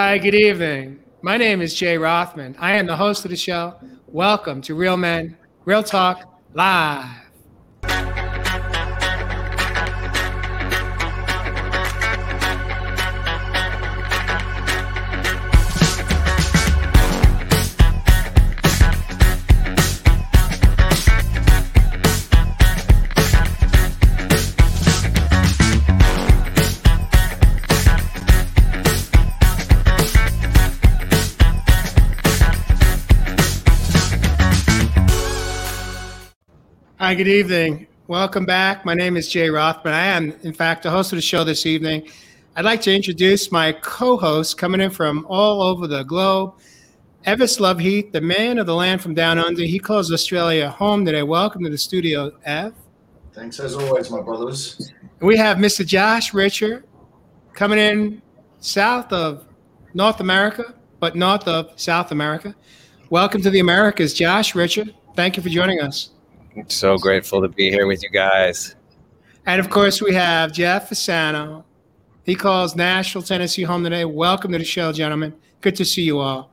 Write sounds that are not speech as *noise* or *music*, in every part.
Hi, good evening. My name is Jay Rothman. I am the host of the show. Welcome to Real Men, Real Talk Live. Hi, good evening. Welcome back. My name is Jay Rothman. I am, in fact, the host of the show this evening. I'd like to introduce my co host coming in from all over the globe, Evis Loveheath, the man of the land from down under. He calls Australia home today. Welcome to the studio, Ev. Thanks as always, my brothers. We have Mr. Josh Richard coming in south of North America, but north of South America. Welcome to the Americas, Josh Richard. Thank you for joining us. So grateful to be here with you guys. And of course, we have Jeff Fasano. He calls Nashville, Tennessee home today. Welcome to the show, gentlemen. Good to see you all.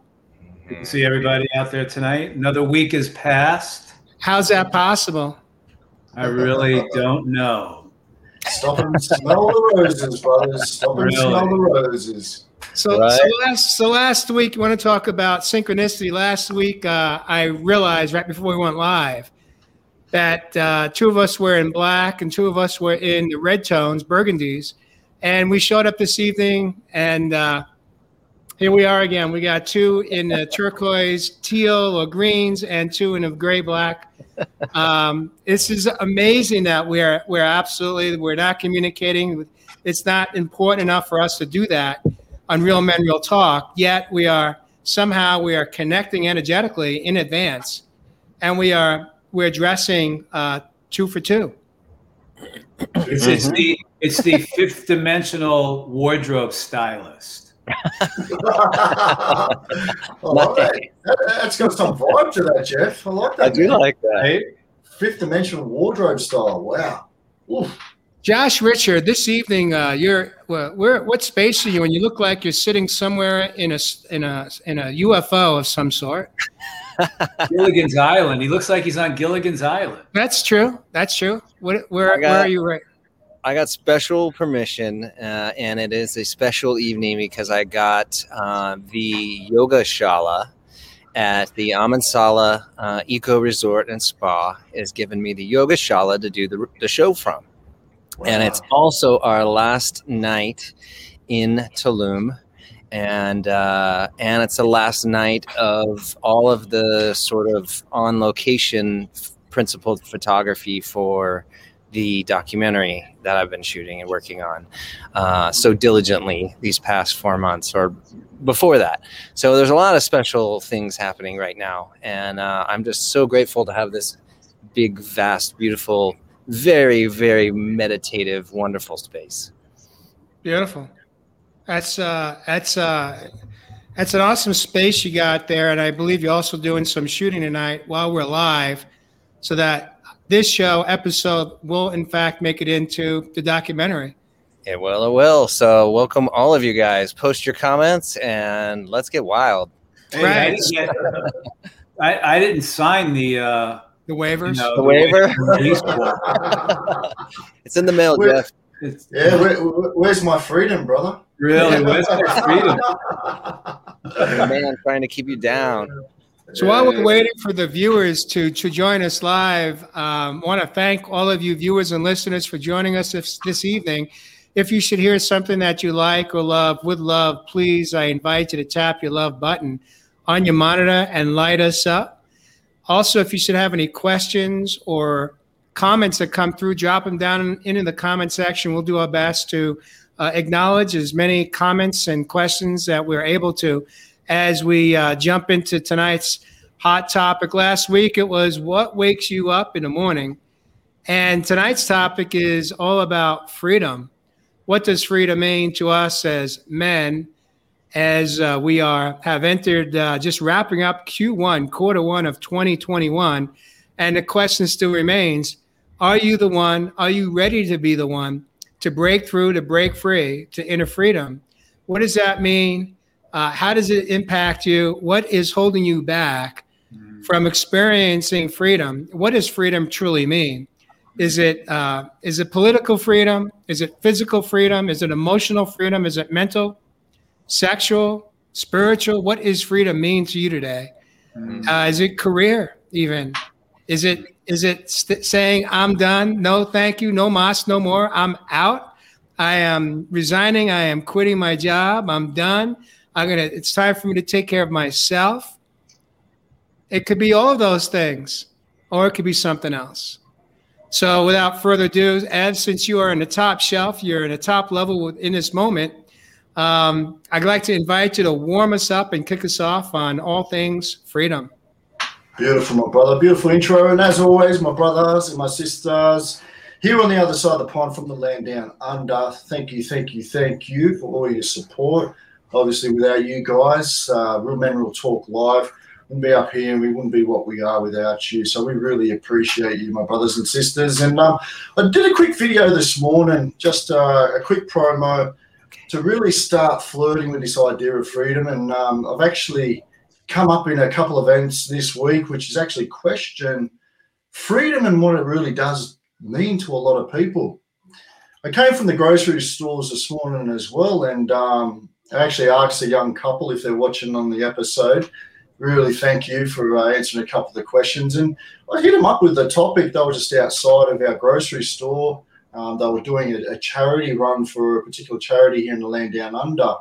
Good to see everybody out there tonight. Another week has passed. How's that possible? I really don't know. Stop and smell the roses, brothers. Stop and Really? smell the roses. So, Right. so last so last week, you want to talk about synchronicity. Last week, uh, I realized right before we went live that uh, two of us were in black and two of us were in the red tones, burgundies, and we showed up this evening, and uh, here we are again. We got two in the turquoise, teal, or greens, and two in the gray black. Um, this is amazing that we're we're absolutely we're not communicating. It's not important enough for us to do that on Real Men Real Talk. Yet we are somehow we are connecting energetically in advance, and we are we're addressing uh, two for two. It's, it's the it's the fifth dimensional wardrobe stylist. *laughs* I like that. That- That's got some vibe to that, Jeff. I like that. I do man. like that. Fifth dimensional wardrobe style. Wow. Oof. Josh Richard, this evening, uh, you're well, where? What space are you in? You look like you're sitting somewhere in a s- in a in a UFO of some sort. *laughs* Gilligan's Island. He looks like he's on Gilligan's Island. That's true. That's true. What, where got- where are you right? I got special permission, uh, and it is a special evening because I got uh, the yoga shala at the Amansala uh, Eco Resort and Spa is giving me the yoga shala to do the, the show from. And it's also our last night in Tulum, and uh, and it's the last night of all of the sort of on location f- principal photography for the documentary that I've been shooting and working on uh, so diligently these past four months or before that. So there's a lot of special things happening right now, and uh, I'm just so grateful to have this big, vast, beautiful very very meditative wonderful space Beautiful. That's uh that's uh that's an awesome space you got there, and I believe you're also doing some shooting tonight while we're live, so that this show episode will in fact make it into the documentary. it will it will so welcome all of you guys post your comments and let's get wild Hey, Right. I, didn't get- I, I didn't sign the uh, The you waivers. know, The waiver? release *laughs* it's in the mail Where- jeff It's Yeah, where, where- where's my freedom, brother? really where's my freedom? the man trying to keep you down So while we're waiting for the viewers to to join us live, um, I want to thank all of you viewers and listeners for joining us this, this evening. If you should hear something that you like or love, would love, please, I invite you to tap your love button on your monitor and light us up. Also, if you should have any questions or comments that come through, drop them down into the comment section. We'll do our best to uh, acknowledge as many comments and questions that we're able to as we uh, jump into tonight's hot topic. Last week it was what wakes you up in the morning. And tonight's topic is all about freedom. What does freedom mean to us as men as uh, we are have entered uh, just wrapping up Q1, quarter one of 2021? And the question still remains Are you the one? Are you ready to be the one to break through, to break free, to inner freedom? What does that mean? Uh, how does it impact you? What is holding you back from experiencing freedom? What does freedom truly mean? Is it uh, is it political freedom? Is it physical freedom? Is it emotional freedom? Is it mental, sexual, spiritual? What is freedom mean to you today? Mm. Uh, is it career even? Is it is it st- saying I'm done? No, thank you. No mas, no more. I'm out. I am resigning. I am quitting my job. I'm done. I'm gonna. It's time for me to take care of myself. It could be all of those things, or it could be something else. So, without further ado, Ed, since you are in the top shelf, you're in the top level in this moment. Um, I'd like to invite you to warm us up and kick us off on all things freedom. Beautiful, my brother. Beautiful intro. And as always, my brothers and my sisters here on the other side of the pond from the land down under, thank you, thank you, thank you for all your support. Obviously, without you guys, uh, Real Men Real Talk Live wouldn't be up here and we wouldn't be what we are without you. So we really appreciate you, my brothers and sisters. And um, I did a quick video this morning, just uh, a quick promo to really start flirting with this idea of freedom. And um, I've actually come up in a couple of events this week, which is actually question freedom and what it really does mean to a lot of people. I came from the grocery stores this morning as well, and um, I actually asked a young couple if they're watching on the episode. Really, thank you for uh, answering a couple of the questions. And I hit them up with the topic. They were just outside of our grocery store. Um, they were doing a, a, charity run for a particular charity here in the land down under.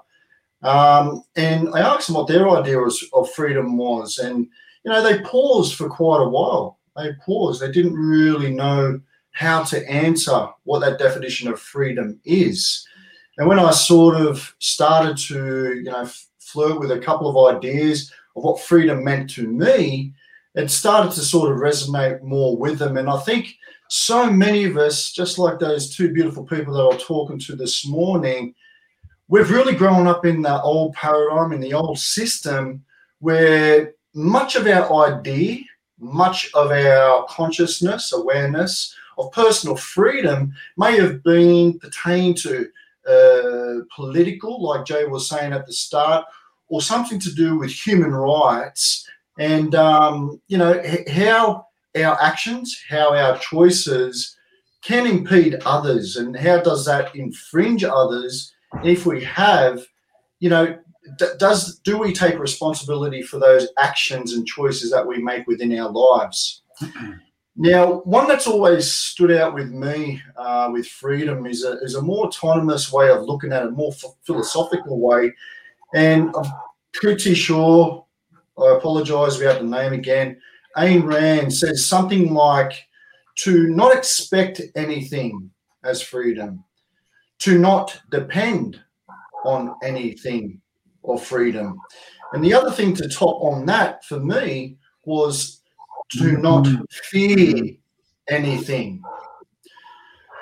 Um, and I asked them what their idea was, of freedom was. And, you know, they paused for quite a while. They paused. They didn't really know how to answer what that definition of freedom is. And when I sort of started to, you know, flirt with a couple of ideas of what freedom meant to me, it started to sort of resonate more with them. And I think so many of us, just like those two beautiful people that I was talking to this morning, we've really grown up in the old paradigm, in the old system, where much of our idea, much of our consciousness, awareness of personal freedom may have been pertained to uh, political, like Jay was saying at the start, or something to do with human rights. And, um, you know, how our actions, how our choices can impede others and how does that infringe others if we have, you know, d- does do we take responsibility for those actions and choices that we make within our lives? Now, one that's always stood out with me uh, with freedom is a, is a more autonomous way of looking at it, more f- philosophical way. And I'm pretty sure, I apologize about the name again, Ayn Rand says something like to not expect anything as freedom, to not depend on anything of freedom. And the other thing to top on that for me was to mm-hmm. not fear anything.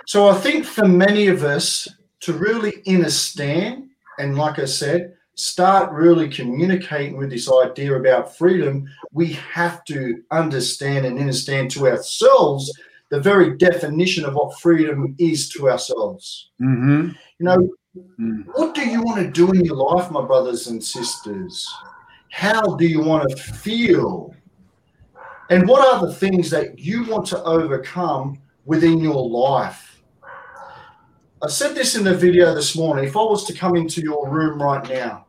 So I think for many of us to really understand, and like I said, start really communicating with this idea about freedom, we have to understand and understand to ourselves the very definition of what freedom is to ourselves. Mm-hmm. You know, mm-hmm. what do you want to do in your life, my brothers and sisters? How do you want to feel? And what are the things that you want to overcome within your life? I said this in the video this morning. If I was to come into your room right now,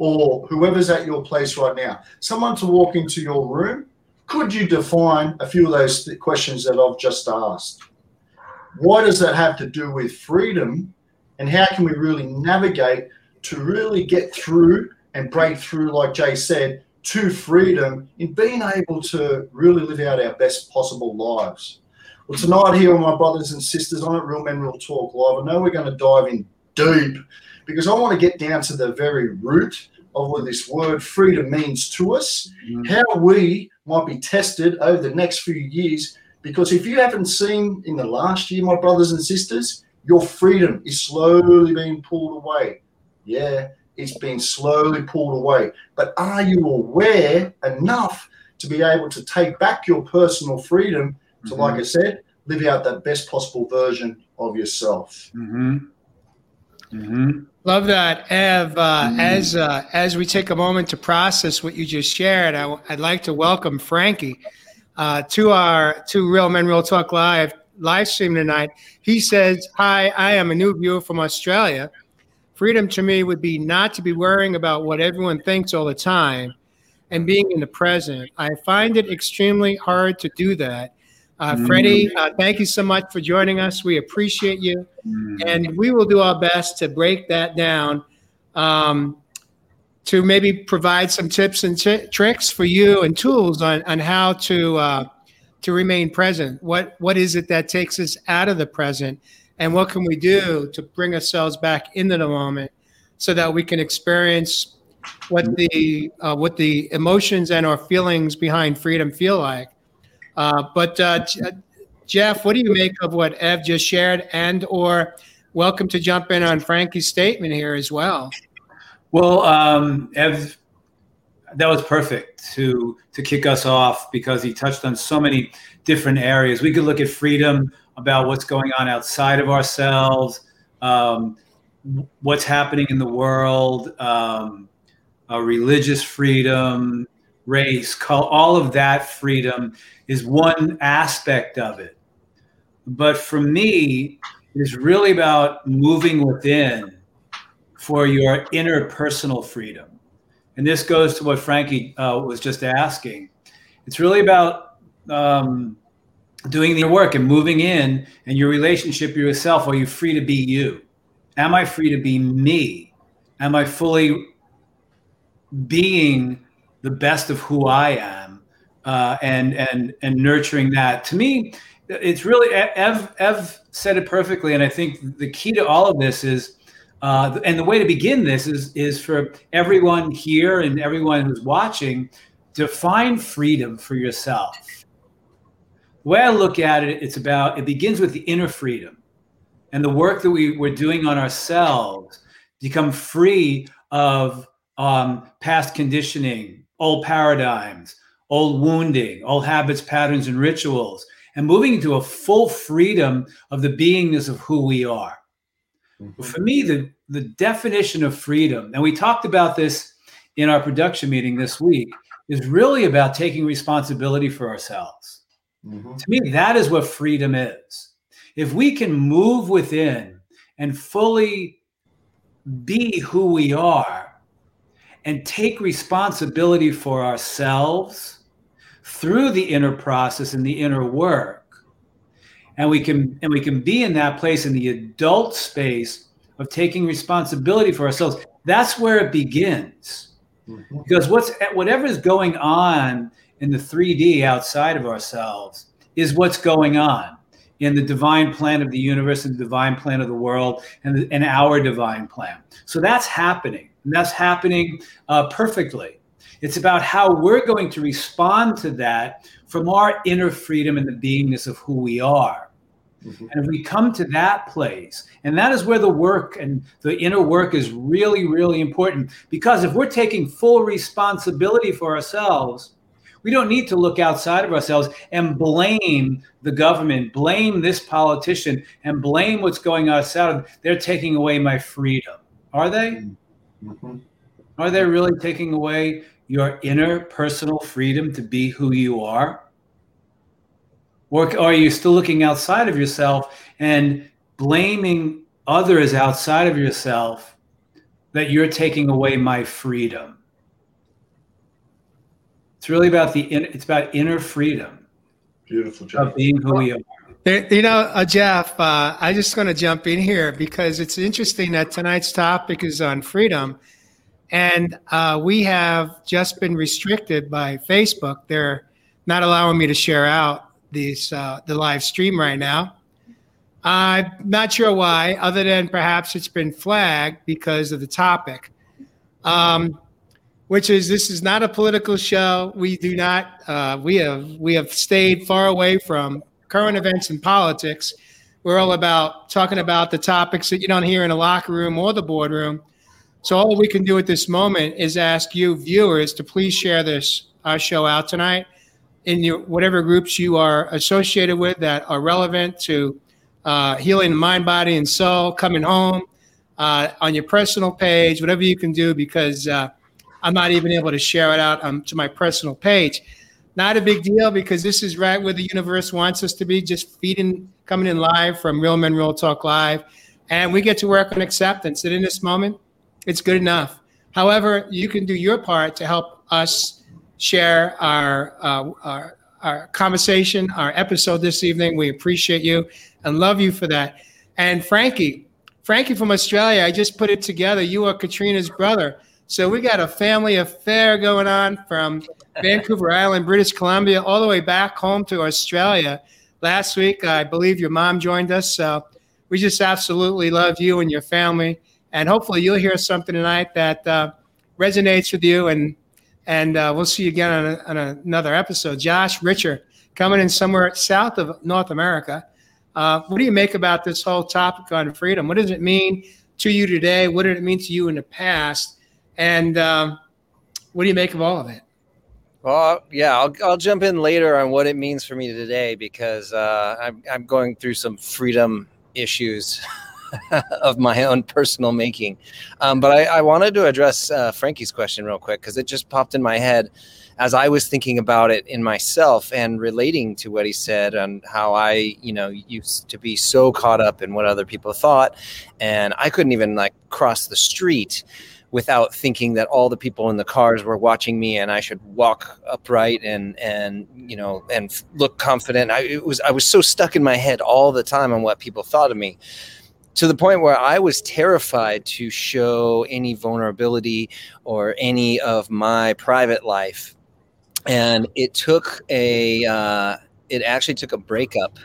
or whoever's at your place right now, someone to walk into your room, could you define a few of those th- questions that I've just asked? What does that have to do with freedom? And how can we really navigate to really get through and break through, like Jay said, to freedom in being able to really live out our best possible lives. Well, tonight here, with my brothers and sisters, on at Real Men Real Talk Live, I know we're going to dive in deep because I want to get down to the very root of what this word freedom means to us, mm-hmm. how we might be tested over the next few years. Because if you haven't seen in the last year, my brothers and sisters, your freedom is slowly being pulled away. Yeah, it's being slowly pulled away. But are you aware enough to be able to take back your personal freedom to, mm-hmm. like I said, live out that best possible version of yourself? Mm-hmm. Mm-hmm. Love that, Ev. Uh, mm-hmm. As uh, as we take a moment to process what you just shared, I, would like to welcome Frankie uh, to our to Real Men Real Talk Live live stream tonight. He says, "Hi, I am a new viewer from Australia. Freedom to me would be not to be worrying about what everyone thinks all the time, and being in the present. I find it extremely hard to do that." Uh, mm. Freddie, uh, thank you so much for joining us. We appreciate you. Mm. And we will do our best to break that down um, to maybe provide some tips and t- tricks for you and tools on, on how to, uh, to remain present. What, what is it that takes us out of the present? And what can we do to bring ourselves back into the moment so that we can experience what the, uh, what the emotions and our feelings behind freedom feel like? Uh, but uh, uh, Jeff, what do you make of what Ev just shared, and or welcome to jump in on Frankie's statement here as well? Well, um, Ev, that was perfect to to kick us off because he touched on so many different areas. We could look at freedom about what's going on outside of ourselves, um, what's happening in the world, um, religious freedom, race, all of that freedom is one aspect of it. But for me, it's really about moving within for your interpersonal freedom. And this goes to what Frankie uh, was just asking. It's really about um, doing the work and moving in and your relationship yourself. Are you free to be you? Am I free to be me? Am I fully being the best of who I am, uh, and and and nurturing that. To me, it's really Ev Ev said it perfectly, and I think the key to all of this is. Uh, and the way to begin this is is for everyone here and everyone who's watching to find freedom for yourself. The way I look at it, it's about it begins with the inner freedom and the work that we, we're doing on ourselves become free of um, past conditioning, old paradigms, old wounding, old habits, patterns, and rituals, and moving into a full freedom of the beingness of who we are. Mm-hmm. For me, the, the definition of freedom, and we talked about this in our production meeting this week, is really about taking responsibility for ourselves. Mm-hmm. To me, that is what freedom is. If we can move within and fully be who we are, and take responsibility for ourselves through the inner process and the inner work. And we can and we can be in that place in the adult space of taking responsibility for ourselves. That's where it begins. Mm-hmm. because what's whatever is going on in the 3d outside of ourselves is what's going on in the divine plan of the universe and the divine plan of the world and, the, and our divine plan. So that's happening and that's happening uh, perfectly. It's about how we're going to respond to that from our inner freedom and the beingness of who we are. Mm-hmm. And if we come to that place, and that is where the work and the inner work is really, really important. Because if we're taking full responsibility for ourselves, we don't need to look outside of ourselves and blame the government, blame this politician, and blame what's going on outside. They're taking away my freedom. Are they? Mm-hmm. Mm-hmm. Are they really taking away your inner personal freedom to be who you are? Or are you still looking outside of yourself and blaming others outside of yourself that you're taking away my freedom? It's really about the it's about inner freedom. Beautiful, Jeff. Of being who we are. You know, uh, Jeff, uh, I'm just going to jump in here because it's interesting that tonight's topic is on freedom. And uh, we have just been restricted by Facebook. They're not allowing me to share out these, uh, the live stream right now. I'm not sure why, other than perhaps it's been flagged because of the topic. Um, which is this is not a political show. We do not. Uh, we have we have stayed far away from current events and politics. We're all about talking about the topics that you don't hear in a locker room or the boardroom. So all we can do at this moment is ask you viewers to please share this our show out tonight in your whatever groups you are associated with that are relevant to uh, healing the mind, body, and soul, coming home, uh, on your personal page, whatever you can do, because uh, I'm not even able to share it out um, to my personal page. Not a big deal because this is right where the universe wants us to be, just feeding, coming in live from Real Men Real Talk Live. And we get to work on acceptance. And in this moment, it's good enough. However, you can do your part to help us share our, uh, our, our conversation, our episode this evening. We appreciate you and love you for that. And Frankie, Frankie from Australia, I just put it together. You are Katrina's brother. So we got a family affair going on from Vancouver Island, British Columbia, all the way back home to Australia. Last week, I believe your mom joined us. So we just absolutely love you and your family. And hopefully, you'll hear something tonight that uh, resonates with you. And and uh, we'll see you again on, a, on another episode. Josh Richard coming in somewhere south of North America. Uh, what do you make about this whole topic on freedom? What does it mean to you today? What did it mean to you in the past? And um, what do you make of all of it? Well, yeah, I'll, I'll jump in later on what it means for me today because uh, I'm, I'm going through some freedom issues *laughs* of my own personal making. Um, but I, I, wanted to address uh, Frankie's question real quick because it just popped in my head as I was thinking about it in myself and relating to what he said and how I, you know, used to be so caught up in what other people thought. And I couldn't even like cross the street without thinking that all the people in the cars were watching me and I should walk upright and and you know and look confident. I was I was so stuck in my head all the time on what people thought of me to the point where I was terrified to show any vulnerability or any of my private life. And it took a uh, it actually took a breakup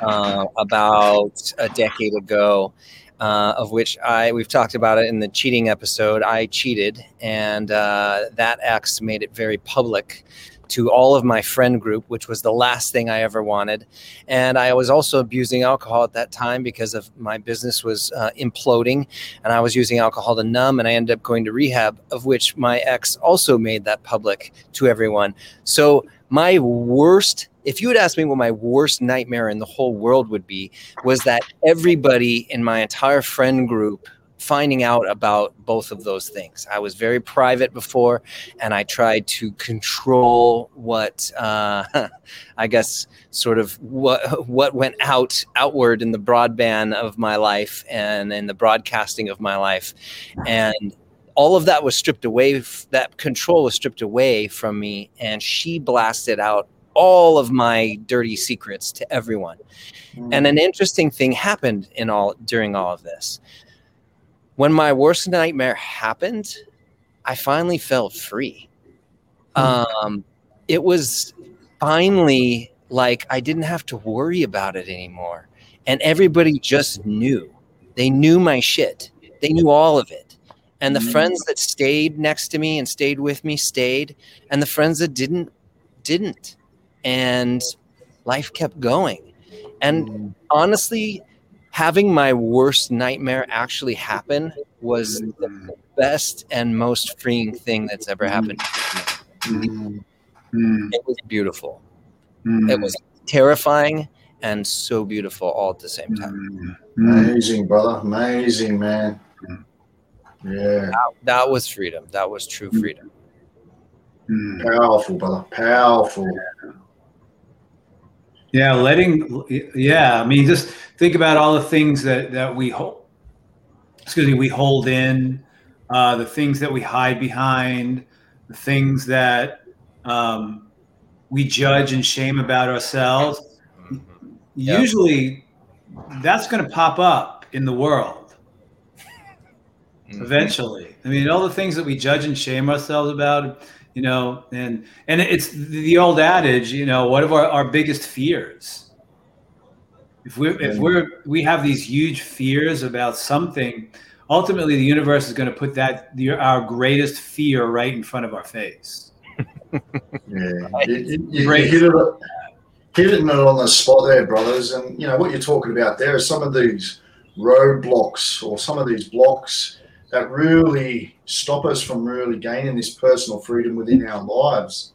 uh, about a decade ago uh, of which I we've talked about it in the cheating episode. I cheated, and uh, that ex made it very public to all of my friend group, which was the last thing I ever wanted. And I was also abusing alcohol at that time because of my business was uh, imploding, and I was using alcohol to numb. And I ended up going to rehab, of which my ex also made that public to everyone. So my worst if you had asked me what my worst nightmare in the whole world would be was that everybody in my entire friend group finding out about both of those things. I was very private before and i tried to control what uh, *laughs* i guess sort of what *laughs* what went out outward in the broadband of my life and in the broadcasting of my life. And all of that was stripped away that control was stripped away from me and she blasted out all of my dirty secrets to everyone. Mm. And an interesting thing happened in all during all of this. When my worst nightmare happened, I finally felt free. Mm. Um, it was finally like I didn't have to worry about it anymore. And everybody just knew. They knew my shit. They knew all of it. And the mm. friends that stayed next to me and stayed with me stayed. And the friends that didn't, didn't and life kept going. And mm. honestly, having my worst nightmare actually happen was the mm. best and most freeing thing that's ever happened. Mm. It was beautiful. It was terrifying and so beautiful all at the same time. Amazing, brother. Amazing, man. Yeah. That, that was freedom. That was true freedom. Powerful, brother. Powerful. Yeah, letting. Yeah, I mean, just think about all the things that that we hold. Excuse me, we hold in, uh, the things that we hide behind, the things that um, we judge and shame about ourselves. Yep. Usually, that's going to pop up in the world. Mm-hmm. Eventually, I mean, all the things that we judge and shame ourselves about you know and and it's the old adage you know what are our, our biggest fears? If we're if we're we have these huge fears about something ultimately the universe is going to put that the, our greatest fear right in front of our face. *laughs* Yeah you, you, you hit, it, hit it on the spot there brothers and you know what you're talking about there is some of these roadblocks or some of these blocks that really stop us from really gaining this personal freedom within our lives.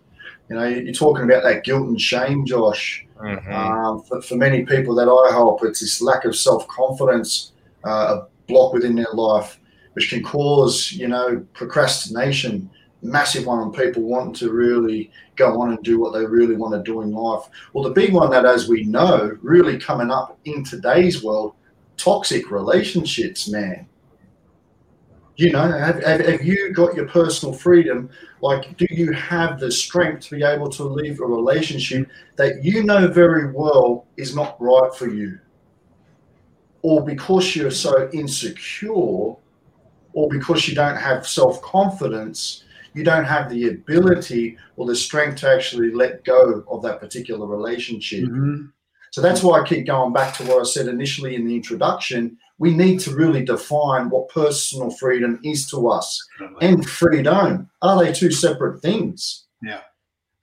You know, you're talking about that guilt and shame, Josh. Mm-hmm. Um, for, for, many people that I help, it's this lack of self confidence, uh, a block within their life, which can cause, you know, procrastination, massive one on people wanting to really go on and do what they really want to do in life. Well, the big one that, as we know, really coming up in today's world, toxic relationships, man. You know, have, have, have you got your personal freedom? Like, do you have the strength to be able to leave a relationship that you know very well is not right for you? Or because you're so insecure, or because you don't have self confidence, you don't have the ability or the strength to actually let go of that particular relationship. Mm-hmm. So that's why I keep going back to what I said initially in the introduction we need to really define what personal freedom is to us and freedom. Are they two separate things? Yeah.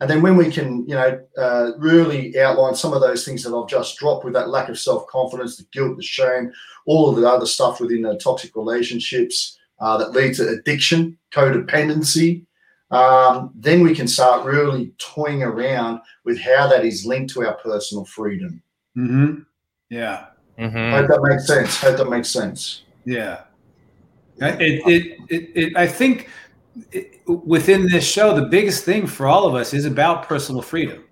And then when we can, you know, uh, really outline some of those things that I've just dropped with that lack of self confidence, the guilt, the shame, all of the other stuff within the toxic relationships uh, that lead to addiction, codependency, um, then we can start really toying around with how that is linked to our personal freedom. Mm-hmm. Yeah. Mm-hmm. Hope that makes sense. Hope that makes sense. Yeah. It, it, it, it I think it, within this show, the biggest thing for all of us is about personal freedom.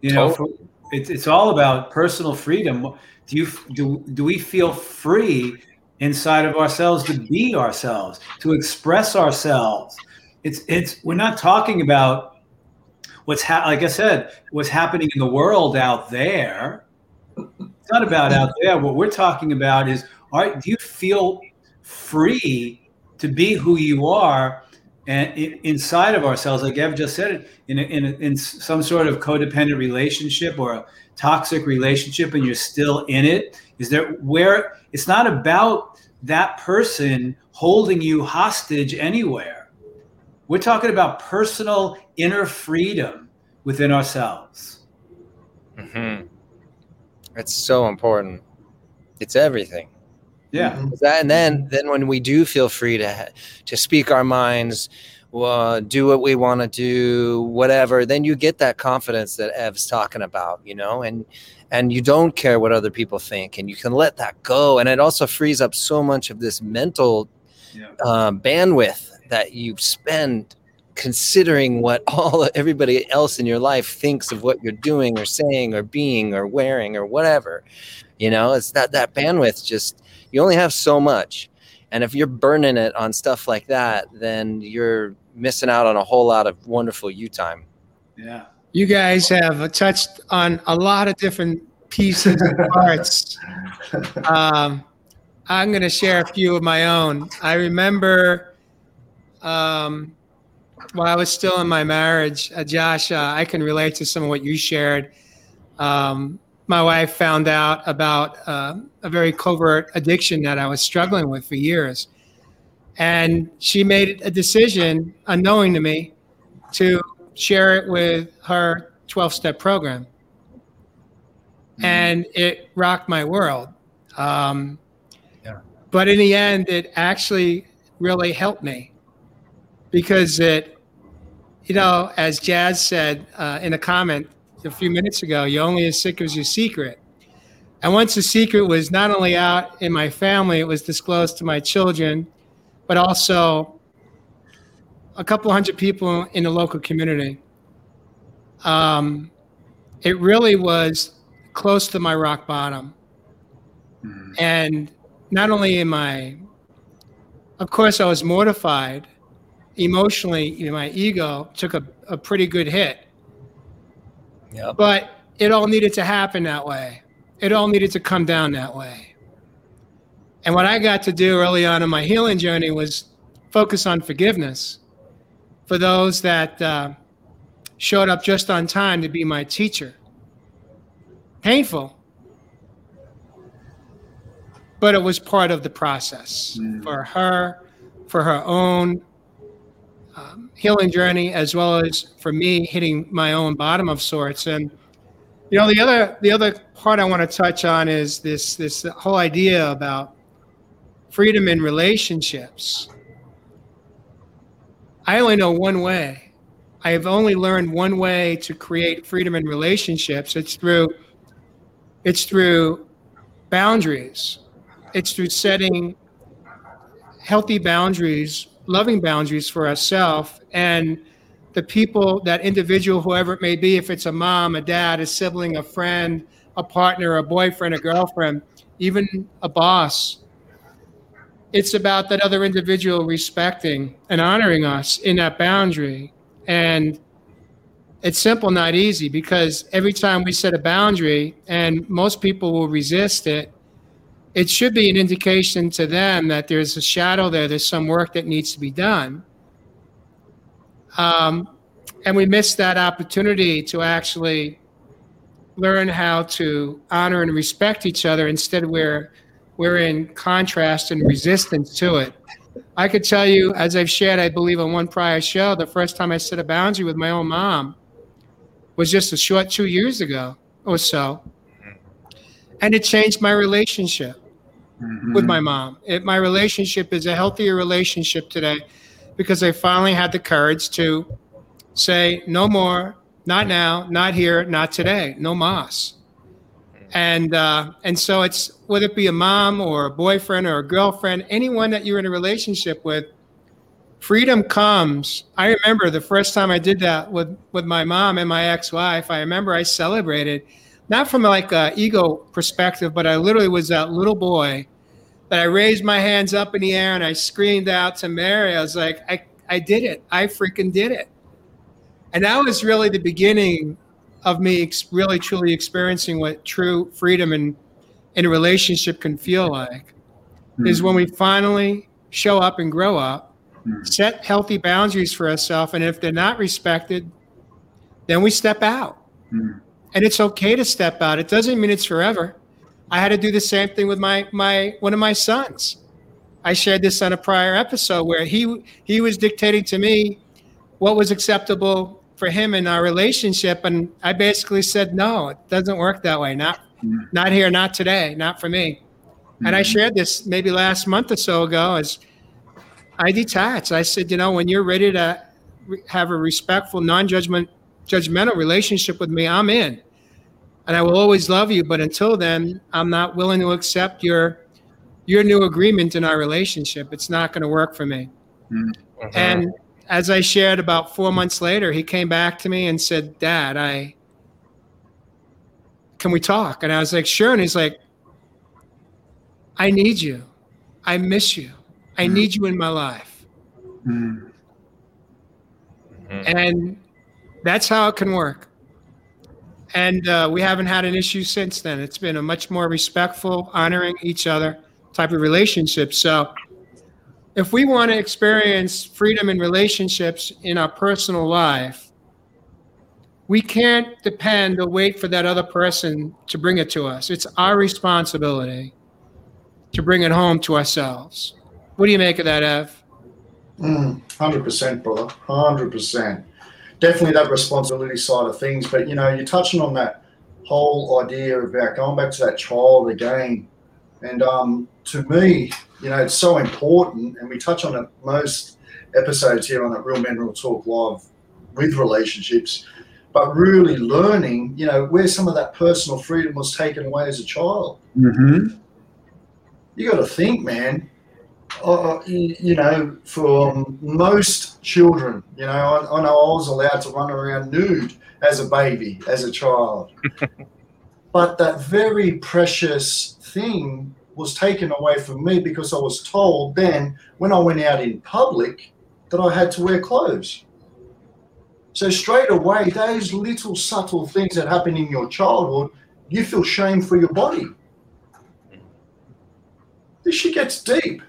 You know, for, it's, it's all about personal freedom. Do you do, do we feel free inside of ourselves to be ourselves, to express ourselves? It's it's we're not talking about what's ha- like I said, what's happening in the world out there it's not about out there. What we're talking about is, all right, do you feel free to be who you are and inside of ourselves, like Ev just said, in in, in some sort of codependent relationship or a toxic relationship, and you're still in it? Is there where it's not about that person holding you hostage anywhere? We're talking about personal inner freedom within ourselves. Mm-hmm. It's so important. It's everything. Yeah. Mm-hmm. And then then when we do feel free to to speak our minds, uh, do what we want to do, whatever, then you get that confidence that Ev's talking about, you know, and and you don't care what other people think, and you can let that go, and it also frees up so much of this mental yeah. uh, bandwidth that you spend considering what *laughs* all everybody else in your life thinks of what you're doing or saying or being or wearing or whatever you know? It's that that bandwidth just you only have so much. And if you're burning it on stuff like that then you're missing out on a whole lot of wonderful you time. Yeah. You guys have touched on a lot of different pieces and *laughs* parts. Um, i'm going to share a few of my own. I remember um, while I was still in my marriage, uh, Josh, uh, I can relate to some of what you shared. Um, my wife found out about uh, a very covert addiction that I was struggling with for years. And she made a decision, unknowing to me, to share it with her 12 step program. Mm-hmm. And it rocked my world. Um, yeah. But in the end, it actually really helped me because it you know, as Jazz said uh, in a comment a few minutes ago, you're only as sick as your secret. And once the secret was not only out in my family, it was disclosed to my children, but also a couple hundred people in the local community. Um, it really was close to my rock bottom. Mm-hmm. And not only am I, of course, I was mortified emotionally, you know, my ego took a, a pretty good hit. Yep. But it all needed to happen that way. It all needed to come down that way. And what I got to do early on in my healing journey was focus on forgiveness for those that uh, showed up just on time to be my teacher. Painful, but it was part of the process mm. for her, for her own um, healing journey as well as for me hitting my own bottom of sorts. And you know, the other the other part I want to touch on is this this whole idea about freedom in relationships. I only know one way. I have only learned one way to create freedom in relationships. It's through it's through boundaries. it's through setting healthy boundaries, loving boundaries for ourselves and the people, that individual, whoever it may be, if it's a mom, a dad, a sibling, a friend, a partner, a boyfriend, a girlfriend, even a boss. It's about that other individual respecting and honoring us in that boundary. And it's simple, not easy, because every time we set a boundary, and most people will resist it, it should be an indication to them that there's a shadow there, there's some work that needs to be done. Um, and we miss that opportunity to actually learn how to honor and respect each other. Instead, we're we're in contrast and resistance to it. I could tell you, as I've shared, I believe on one prior show, the first time I set a boundary with my own mom was just a short two years ago or so, and it changed my relationship mm-hmm. with my mom. It, my relationship is a healthier relationship today because I finally had the courage to say, no more, not now, not here, not today, no mas. And uh, and so it's whether it be a mom or a boyfriend or a girlfriend, anyone that you're in a relationship with, freedom comes. I remember the first time I did that with with my mom and my ex-wife. I remember I celebrated, not from like a ego perspective, but I literally was that little boy that I raised my hands up in the air and I screamed out to Mary. I was like, I, I did it. I freaking did it. And that was really the beginning of me ex- really truly experiencing what true freedom and in a relationship can feel like mm-hmm. is when we finally show up and grow up, mm-hmm. set healthy boundaries for ourselves. And if they're not respected, then we step out. Mm-hmm. And it's okay to step out. It doesn't mean it's forever. I had to do the same thing with my my one of my sons. I shared this on a prior episode where he he was dictating to me what was acceptable for him in our relationship, and I basically said, "No, it doesn't work that way. Not mm-hmm. not here, not today, not for me." Mm-hmm. And I mm-hmm. shared this maybe last month or so ago as I detached. I said, "You know, when you're ready to have a respectful, non-judgment, judgmental relationship with me, I'm in." and I will always love you. But until then, I'm not willing to accept your your new agreement in our relationship. It's not going to work for me. Mm-hmm. And as I shared about four months later, he came back to me and said, "Dad, I can we talk?" And I was like, "Sure." And he's like, "I need you. I miss you. I mm-hmm. need you in my life." Mm-hmm. And that's how it can work and uh, we haven't had an issue since then. It's been a much more respectful, honoring each other type of relationship. So, if we want to experience freedom in relationships in our personal life, we can't depend or wait for that other person to bring it to us. It's our responsibility to bring it home to ourselves. What do you make of that, Ev? Mm, 100%, brother. 100% definitely that responsibility side of things. But you know, you're touching on that whole idea about going back to that child again. And um, to me, you know, it's so important, and we touch on it most episodes here on that Real Men Real Talk Live with relationships, but really learning, you know, where some of that personal freedom was taken away as a child. Mm-hmm. You got to think, man uh, you know, for most children, you know, I, I, know I was allowed to run around nude as a baby, as a child. *laughs* but that very precious thing was taken away from me because I was told then when I went out in public that I had to wear clothes. So straight away, those little subtle things that happen in your childhood, you feel shame for your body. This shit gets deep.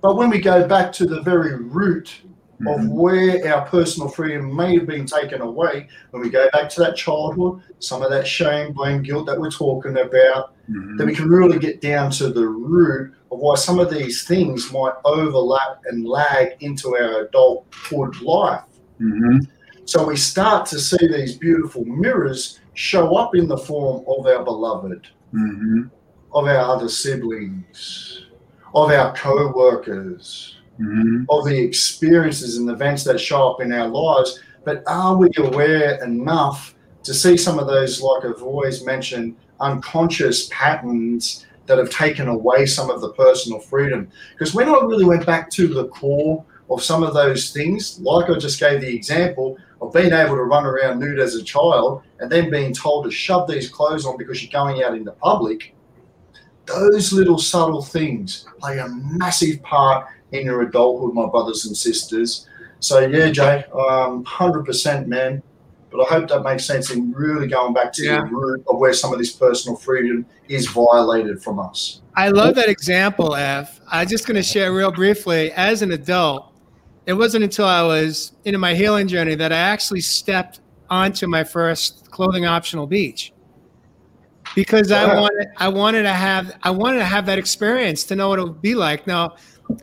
But when we go back to the very root mm-hmm. of where our personal freedom may have been taken away, when we go back to that childhood, some of that shame, blame, guilt that we're talking about, mm-hmm. then we can really get down to the root of why some of these things might overlap and lag into our adulthood life. Mm-hmm. So we start to see these beautiful mirrors show up in the form of our beloved, mm-hmm. of our other siblings of our co-workers, mm-hmm. of the experiences and events that show up in our lives. But are we aware enough to see some of those, like I've always mentioned, unconscious patterns that have taken away some of the personal freedom. Because when I really went back to the core of some of those things, like I just gave the example of being able to run around nude as a child and then being told to shove these clothes on because you're going out in the public, those little subtle things play a massive part in your adulthood, my brothers and sisters. So yeah, Jay, um, hundred percent, man. But I hope that makes sense in really going back to yeah. the root of where some of this personal freedom is violated from us. I love that example, Ev. I'm just going to share real briefly. As an adult, it wasn't until I was into my healing journey that I actually stepped onto my first clothing optional beach because yeah. I wanted I wanted to have I wanted to have that experience to know what it would be like. Now,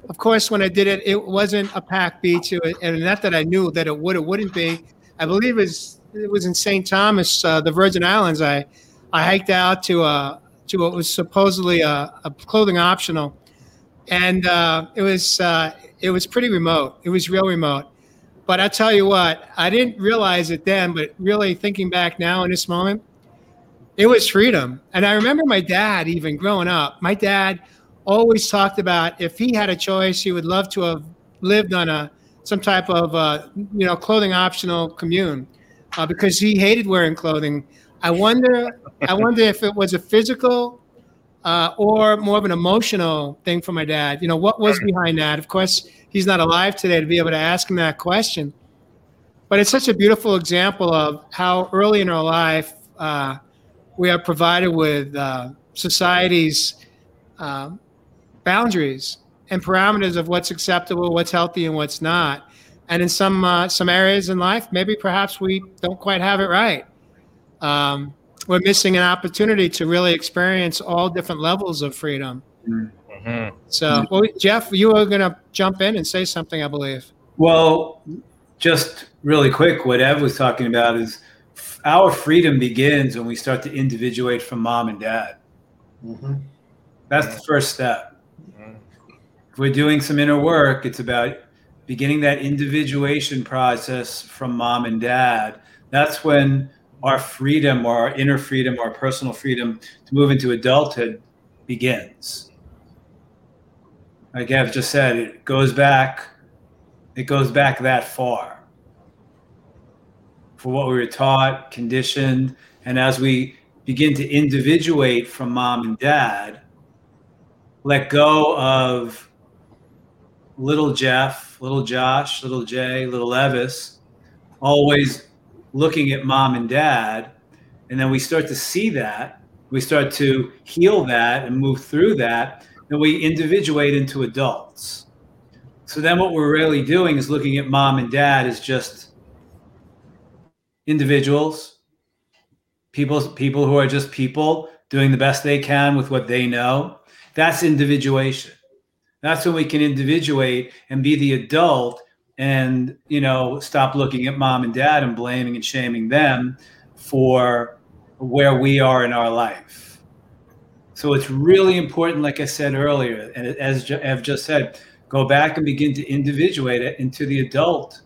of course, when I did it, it wasn't a packed beach, and not that I knew that it would, it wouldn't be. I believe it was, it was in St. Thomas, uh, the Virgin Islands. I, I hiked out to a to what was supposedly a, a clothing optional, and uh, it was uh, it was pretty remote. It was real remote. But I tell you what, I didn't realize it then, but really thinking back now in this moment, it was freedom. And I remember my dad even growing up. My dad always talked about if he had a choice, he would love to have lived on a some type of uh, you know clothing optional commune uh, because he hated wearing clothing. I wonder, I wonder if it was a physical uh, or more of an emotional thing for my dad. You know, what was behind that? Of course, he's not alive today to be able to ask him that question. But it's such a beautiful example of how early in our life uh, we are provided with uh, society's uh, boundaries and parameters of what's acceptable, what's healthy, and what's not. And in some uh, some areas in life, maybe perhaps we don't quite have it right. Um, we're missing an opportunity to really experience all different levels of freedom. Mm-hmm. So, well, Jeff, you were going to jump in and say something, I believe. Well, just really quick, what Ev was talking about is our freedom begins when we start to individuate from mom and dad. Mm-hmm. That's the first step we're doing some inner work, it's about beginning that individuation process from mom and dad. That's when our freedom or our inner freedom our personal freedom to move into adulthood begins. Like I've just said, it goes back, it goes back that far for what we were taught, conditioned, and as we begin to individuate from mom and dad, let go of little Jeff, little Josh, little Jay, little Levis, always looking at mom and dad. And then we start to see that. We start to heal that and move through that. And we individuate into adults. So then what we're really doing is looking at mom and dad as just individuals, people, people who are just people doing the best they can with what they know. That's individuation. That's when we can individuate and be the adult and, you know, stop looking at mom and dad and blaming and shaming them for where we are in our life. So it's really important, like I said earlier, and as I've just said, go back and begin to individuate it into the adult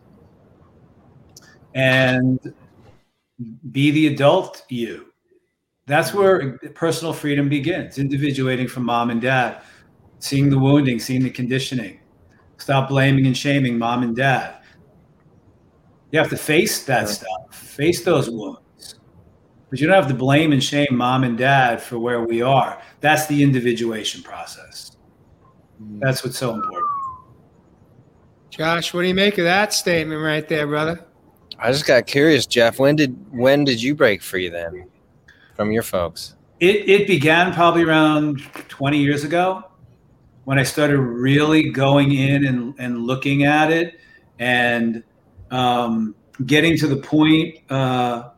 and be the adult you. That's where personal freedom begins, individuating from mom and dad seeing the wounding, seeing the conditioning. Stop blaming and shaming mom and dad. You have to face that stuff, face those wounds. But you don't have to blame and shame mom and dad for where we are. That's the individuation process. Mm. That's what's so important. Josh, what do you make of that statement right there, brother? I just got curious, Jeff. When did when did you break free then from your folks? It it began probably around 20 years ago when I started really going in and, and looking at it and um, getting to the point. Uh,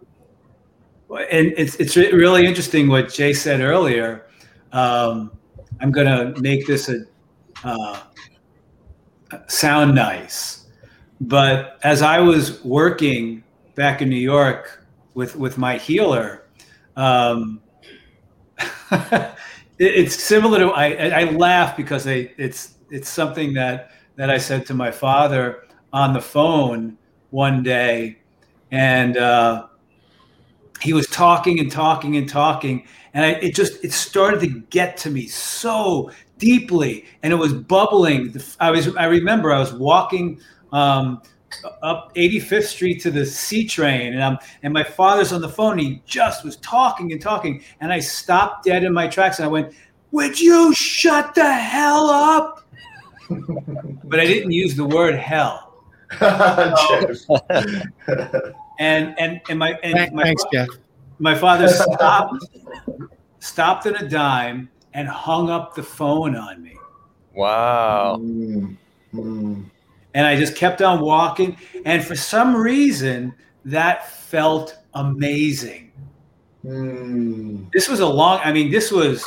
and it's, it's really interesting what Jay said earlier. Um, I'm going to make this a uh, sound nice. But as I was working back in New York with, with my healer, um, *laughs* it's similar to I, I laugh because I, it's it's something that that I said to my father on the phone one day, and uh, he was talking and talking and talking, and I, it just it started to get to me so deeply, and it was bubbling. I was I remember I was walking. Um, up 85th Street to the C train, and I'm and my father's on the phone. he just was talking and talking, and I stopped dead in my tracks, and I went, "Would you shut the hell up?" *laughs* but I didn't use the word hell. *laughs* *laughs* and and and my and my thanks, Jeff. My father stopped stopped in a dime and hung up the phone on me. Wow. Mm, mm. And I just kept on walking. And for some reason, that felt amazing. Mm. This was a long, I mean, this was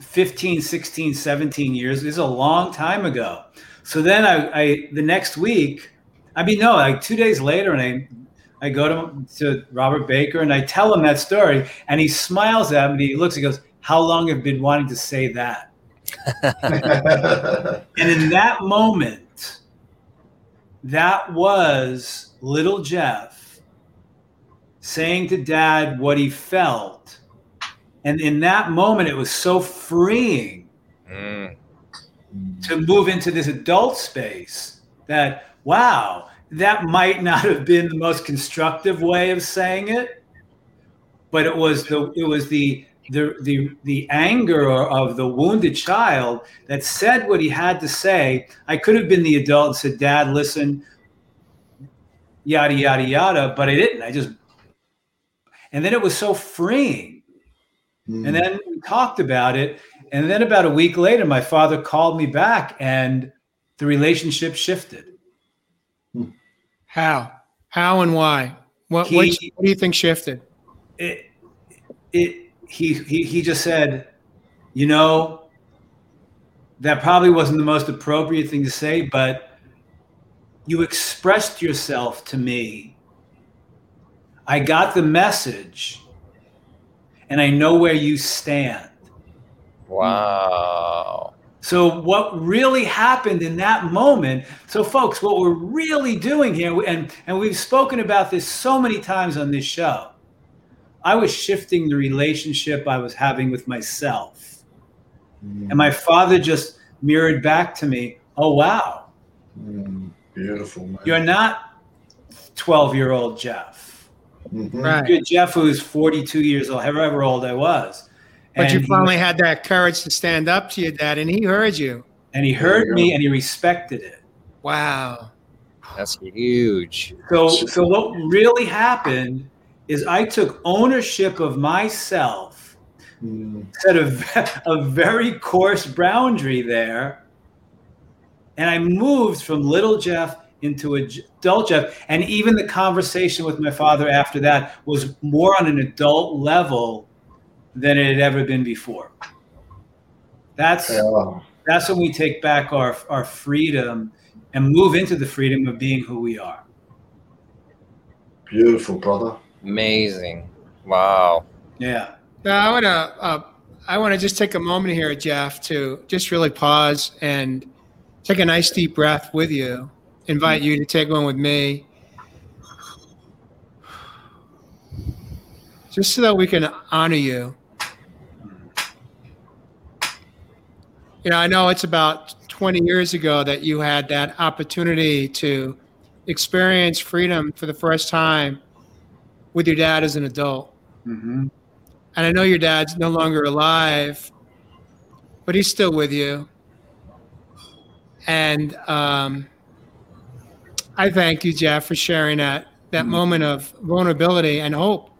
15, 16, 17 years. This is a long time ago. So then I, I the next week, I mean, no, like two days later, and I I go to, to Robert Baker and I tell him that story, and he smiles at me. and He looks, he goes, How long have you been wanting to say that? *laughs* and in that moment, that was little Jeff saying to dad what he felt. And in that moment, it was so freeing Mm. to move into this adult space that, wow, that might not have been the most constructive way of saying it, but it was the it was the the the the anger of the wounded child that said what he had to say. I could have been the adult and said, "Dad, listen." Yada yada yada, but I didn't. I just, and then it was so freeing. Mm. And then we talked about it. And then about a week later, my father called me back, and the relationship shifted. How? How and why? What, He- what, what do you think shifted? it it he he he just said, you know, that probably wasn't the most appropriate thing to say, but you expressed yourself to me. I got the message and I know where you stand. Wow. So what really happened in that moment? So folks, what we're really doing here and and we've spoken about this so many times on this show. I was shifting the relationship I was having with myself. And my father just mirrored back to me, "Oh wow, Mm. Beautiful, man. you're not 12-year-old Jeff. Mhm. Right. You're Jeff who's 42 years old, however old I was." But you And he- finally had that courage to stand up to your dad, and he heard you. and he heard me go. and he respected it. Wow. That's huge. So, so what really happened is I took ownership of myself, Mm. set a, a very coarse boundary there, and I moved from little Jeff into adult Jeff. And even the conversation with my father after that was more on an adult level than it had ever been before. That's Yeah. that's when we take back our our freedom and move into the freedom of being who we are. Beautiful, brother. Amazing. Wow. Yeah. Now, I want to uh, I want to just take a moment here, Jeff, to just really pause and take a nice deep breath with you. Invite you to take one with me, just so that we can honor you. You know, I know it's about 20 years ago that you had that opportunity to experience freedom for the first time with your dad as an adult. Mm-hmm. And I know your dad's no longer alive, but he's still with you. And um, I thank you, Jeff, for sharing that that moment of vulnerability and hope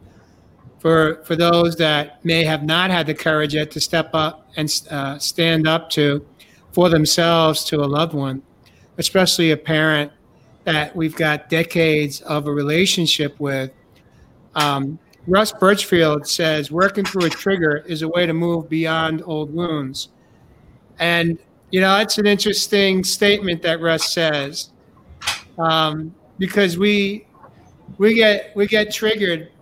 for for those that may have not had the courage yet to step up and uh, stand up to for themselves to a loved one, especially a parent that we've got decades of a relationship with. Um, Russ Birchfield says working through a trigger is a way to move beyond old wounds. And, you know, it's an interesting statement that Russ says um, because we, we, get, we get triggered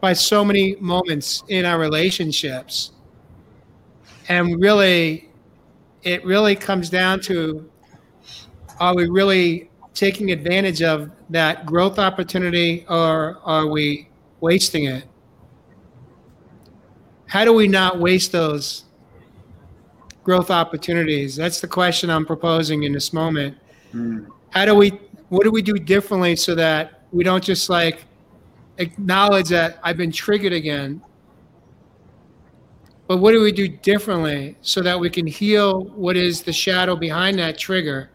by so many moments in our relationships. And really, it really comes down to are we really taking advantage of that growth opportunity or are we wasting it. How do we not waste those growth opportunities? That's the question I'm proposing in this moment. Mm. How do we, what do we do differently so that we don't just like acknowledge that I've been triggered again? But what do we do differently so that we can heal what is the shadow behind that trigger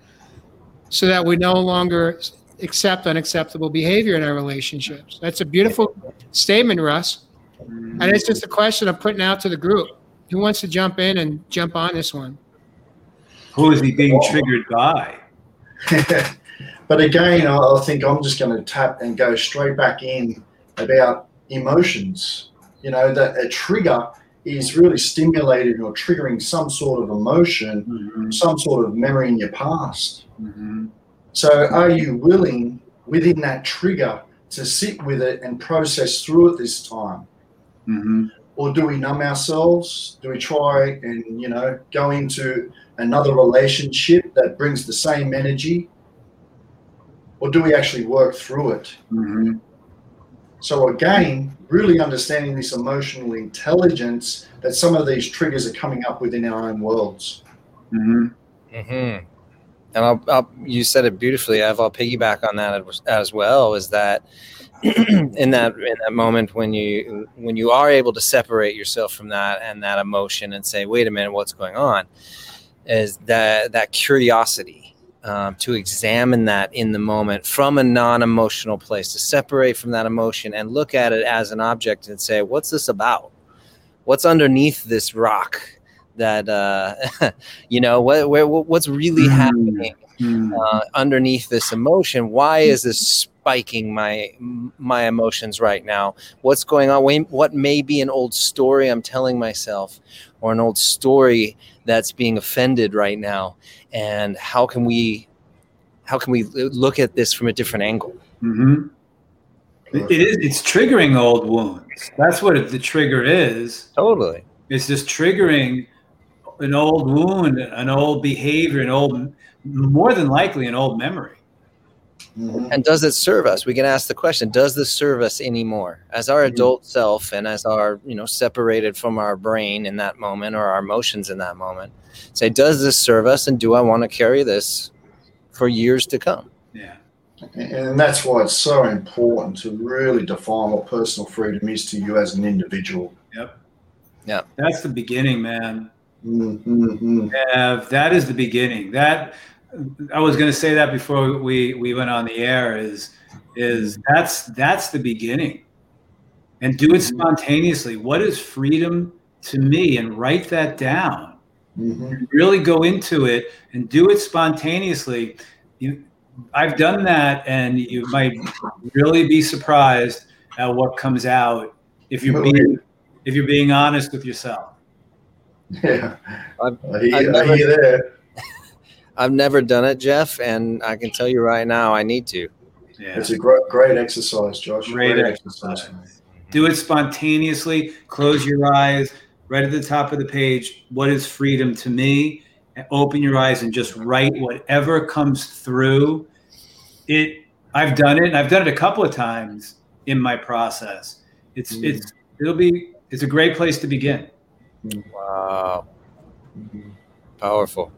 so that we no longer accept unacceptable behavior in our relationships? That's a beautiful statement, Russ. And it's just a question of putting out to the group. Who wants to jump in and jump on this one? Who is he being triggered by? *laughs* but again, I think I'm just going to tap and go straight back in about emotions. You know, that a trigger is really stimulating or triggering some sort of emotion, mm-hmm. some sort of memory in your past. Mm-hmm. So, are you willing within that trigger to sit with it and process through it this time? Mm-hmm. Or do we numb ourselves? Do we try and, you know, go into another relationship that brings the same energy? Or do we actually work through it? Mm-hmm. So, again, really understanding this emotional intelligence that some of these triggers are coming up within our own worlds. Mm-hmm. And I'll, I'll, you said it beautifully. I'll piggyback on that as well. Is that *clears throat* in that in that moment when you when you are able to separate yourself from that and that emotion and say wait a minute what's going on is that that curiosity um, to examine that in the moment from a non-emotional place to separate from that emotion and look at it as an object and say what's this about what's underneath this rock that uh, *laughs* you know what where, what's really mm. happening mm. Uh, underneath this emotion? Why is this spiking my my emotions right now? What's going on? What may be an old story i'm telling myself or an old story that's being offended right now? And how can we how can we look at this from a different angle? Mm-hmm. it is it's triggering old wounds. That's what the trigger is. Totally. It's just triggering an old wound an old behavior an old more than likely an old memory Mm-hmm. And does it serve us? We can ask the question, does this serve us anymore? As our mm-hmm. adult self and as our, you know, separated from our brain in that moment or our emotions in that moment, say, does this serve us and do I want to carry this for years to come? Yeah. And that's why it's so important to really define what personal freedom is to you as an individual. Yep. Yeah. That's the beginning, man. Mm-hmm. Yeah, that is the beginning. That I was going to say that before we we went on the air is is that's that's the beginning, and do it spontaneously. What is freedom to me? And write that down. Mm-hmm. Really go into it and do it spontaneously. You, I've done that, and you might really be surprised at what comes out if you're being if you're being honest with yourself. Yeah, I've, I hear, I've never, I hear that. I've never done it, Jeff, and I can tell you right now, I need to. Yeah. It's a great, great exercise, Josh. Great, great exercise. exercise. Do it spontaneously. Close your eyes. Right at the top of the page, what is freedom to me? And Open your eyes and just write whatever comes through. It. I've done it. And I've done it a couple of times in my process. It's mm. it's it'll be it's a great place to begin. Wow. Powerful.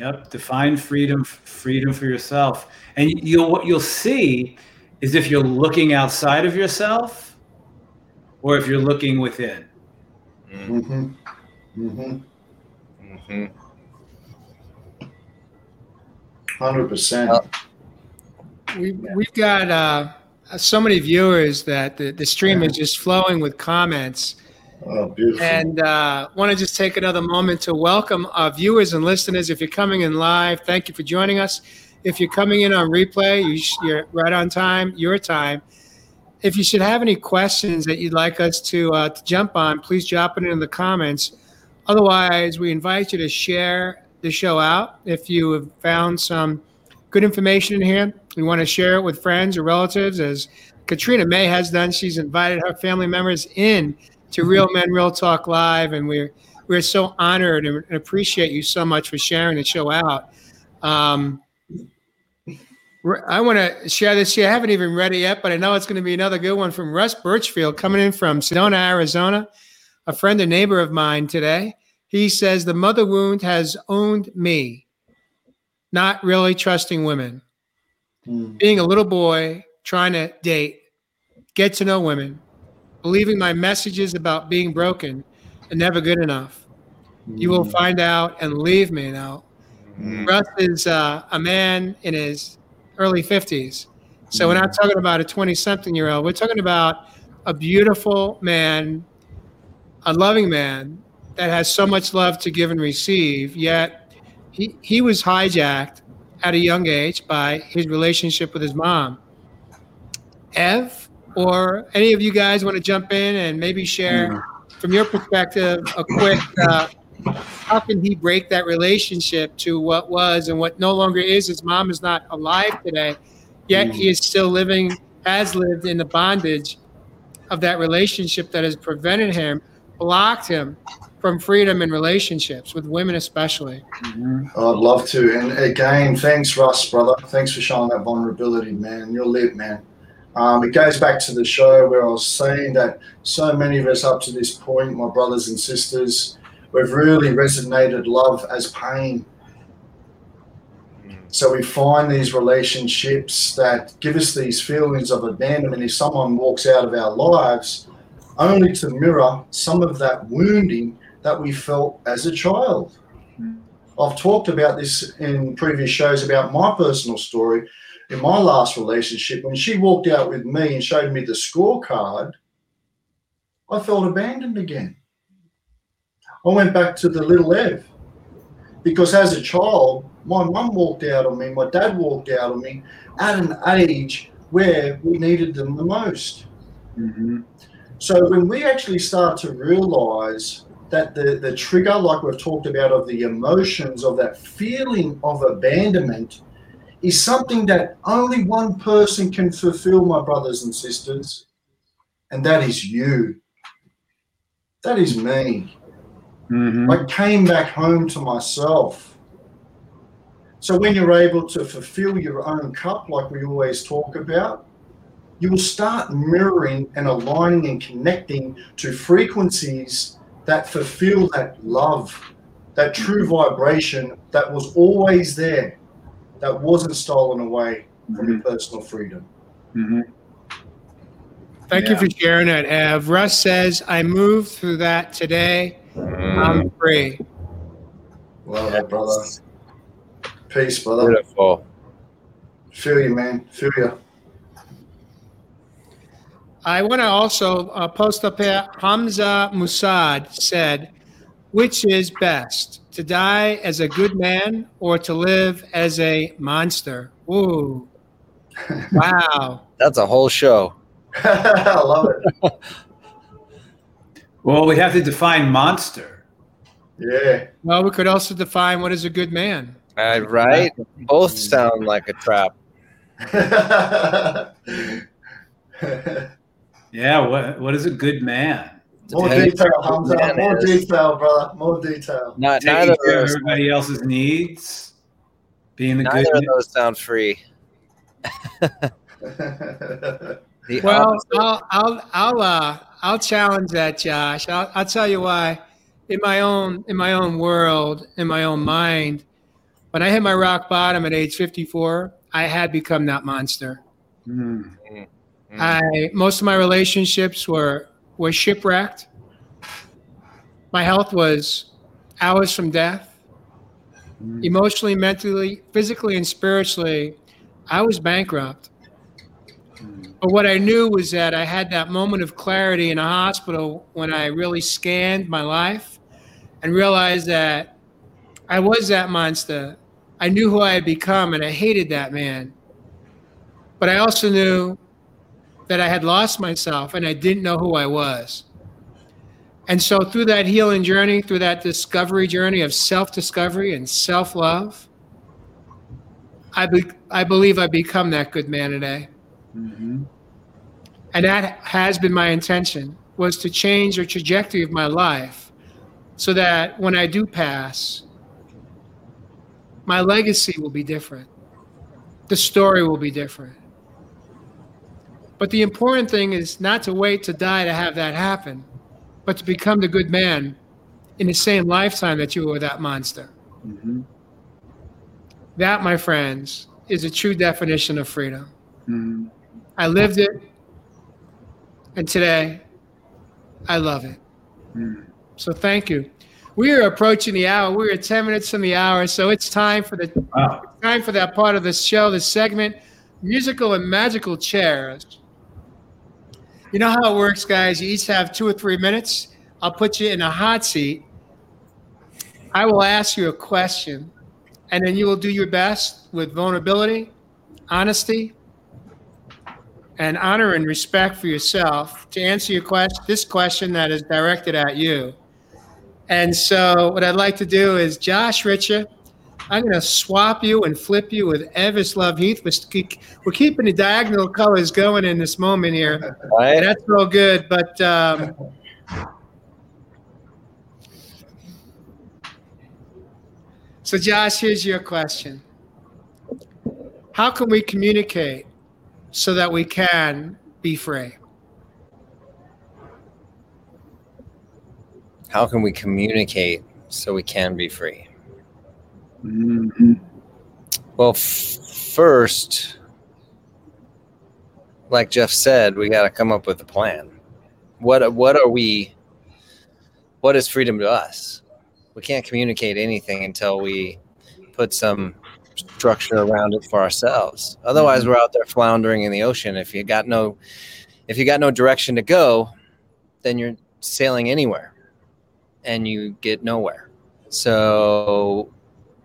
Yep, define freedom, freedom for yourself, and you'll what you'll see is if you're looking outside of yourself, or if you're looking within. Mm-hmm. Mm-hmm. Mm-hmm. Hundred percent. We we've got uh, so many viewers that the, the stream is just flowing with comments Oh, beautiful. And uh, want to just take another moment to welcome our viewers and listeners. If you're coming in live, thank you for joining us. If you're coming in on replay, you you're right on time, your time. If you should have any questions that you'd like us to, uh, to jump on, please drop it in the comments. Otherwise, we invite you to share the show out. If you have found some good information in here, we want to share it with friends or relatives, as Katrina May has done. She's invited her family members in to Real Men Real Talk Live, and we're we're so honored and appreciate you so much for sharing the show out. Um, I want to share this here. I haven't even read it yet, but I know it's going to be another good one from Russ Birchfield coming in from Sedona, Arizona, a friend and neighbor of mine today. He says, The mother wound has owned me, not really trusting women. Mm. Being a little boy, trying to date, get to know women, believing my messages about being broken and never good enough. Mm. You will hmm. find out and leave me now. Mm. Russ is uh, a man in his early 50s. So we're not mm. talking about a 20 something year old. We're talking about a beautiful man, a loving man that has so much love to give and receive. Yet he, he was hijacked at a young age by his relationship with his mom. Ev, or any of you guys want to jump in and maybe share mm. from your perspective a quick uh, how can he break that relationship to what was and what no longer is? His mom is not alive today, yet he is still living, has lived in the bondage of that relationship that has prevented him, blocked him from freedom in relationships with women, especially. Mm-hmm. I'd love to. And again, thanks, Russ, brother. Thanks for showing that vulnerability, man. You're lit, man. Um, it goes back to the show where I was saying that so many of us up to this point, my brothers and sisters, we've really resonated love as pain. So we find these relationships that give us these feelings of abandonment if someone walks out of our lives, only to mirror some of that wounding that we felt as a child. I've talked about this in previous shows about my personal story. In my last relationship, when she walked out with me and showed me the scorecard, I felt abandoned again. I went back to the little Ev because as a child, my mum walked out on me, my dad walked out on me at an age where we needed them the most. Mm-hmm. So when we actually start to realize that the, the trigger, like we've talked about, of the emotions, of that feeling of abandonment, is something that only one person can fulfill, my brothers and sisters, and that is you. That is me. Mm-hmm. I came back home to myself. So when you're able to fulfill your own cup, like we always talk about, you will start mirroring and aligning and connecting to frequencies that fulfill that love, that true vibration that was always there, that wasn't stolen away from mm-hmm. your personal freedom. Mm-hmm. Thank yeah. you for sharing that, Ev. Russ says, I moved through that today I'm free. Love that, brother. Peace, brother. Beautiful. Feel you, man. Feel you. I want to also uh, post up here. Hamza Musad said, "Which is best, to die as a good man or to live as a monster?" Ooh, *laughs* wow. That's a whole show. *laughs* I love it. Well, we have to define monster. Yeah. Well, we could also define what is a good man. Uh, right? Both sound like a trap. *laughs* yeah. What What is a good man? More detail, Hamza. More is. detail, brother. More detail. Not Taking neither care of everybody else's needs. Being the neither good. Neither of those sound free. *laughs* well, I'll I'll I'll uh, I'll challenge that, Josh. I'll, I'll tell you why. In my own in my own world, in my own mind, when I hit my rock bottom at age 54, I had become that monster. Mm-hmm. I most of my relationships were were shipwrecked. My health was hours from death. Mm-hmm. Emotionally, mentally, physically, and spiritually, I was bankrupt. But what I knew was that I had that moment of clarity in a hospital when I really scanned my life and realized that I was that monster. I knew who I had become and I hated that man. But I also knew that I had lost myself and I didn't know who I was. And so, through that healing journey, through that discovery journey of self discovery and self love, I, be- I believe I become that good man today. Mm-hmm. And that has been my intention was to change the trajectory of my life so that when I do pass, my legacy will be different. the story will be different. But the important thing is not to wait to die to have that happen, but to become the good man in the same lifetime that you were that monster. Mm-hmm. That, my friends, is a true definition of freedom. Mm-hmm. I lived it, and today I love it. Mm-hmm. So thank you. We are approaching the hour. We are 10 minutes from the hour, so it's time for the wow. time for that part of the show, the segment, musical and magical chairs. You know how it works, guys. You each have two or three minutes. I'll put you in a hot seat. I will ask you a question, and then you will do your best with vulnerability, honesty, and honor and respect for yourself to answer your question. This question that is directed at you. And so, what I'd like to do is, Josh Richard, I'm going to swap you and flip you with Evis Love Heath. We're keeping the diagonal colors going in this moment here. Right. That's all good. But um, so, Josh, here's your question How can we communicate so that we can be free? how can we communicate so we can be free? Mm-hmm. Well, f- first, like Jeff said, we got to come up with a plan. What what are we? What is freedom to us? We can't communicate anything until we put some structure around it for ourselves. Otherwise, mm-hmm. we're out there floundering in the ocean. If you got no, if you got no direction to go, then you're sailing anywhere and you get nowhere. So,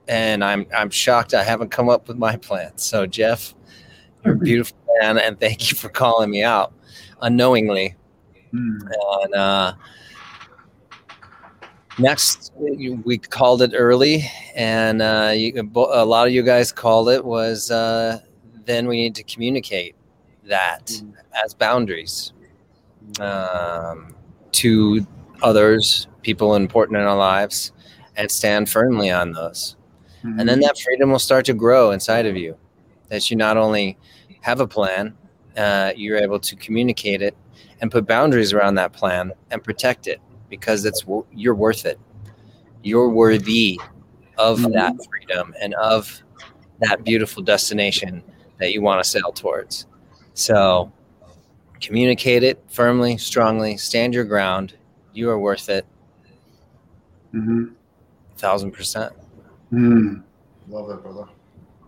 and I'm I'm shocked I haven't come up with my plan. So, Jeff, you're a beautiful man, and thank you for calling me out unknowingly. Mm. And uh, next, we called it early, and uh, you, a lot of you guys called it was uh, then we need to communicate that mm. as boundaries um, to others people important in our lives and stand firmly on those. Mm-hmm. And then that freedom will start to grow inside of you. That you not only have a plan, uh, you're able to communicate it and put boundaries around that plan and protect it because it's you're worth it. You're worthy of mm-hmm. that freedom and of that beautiful destination that you want to sail towards. So communicate it firmly, strongly, stand your ground. You are worth it. Mm-hmm. Thousand percent. Mm. Love it, brother.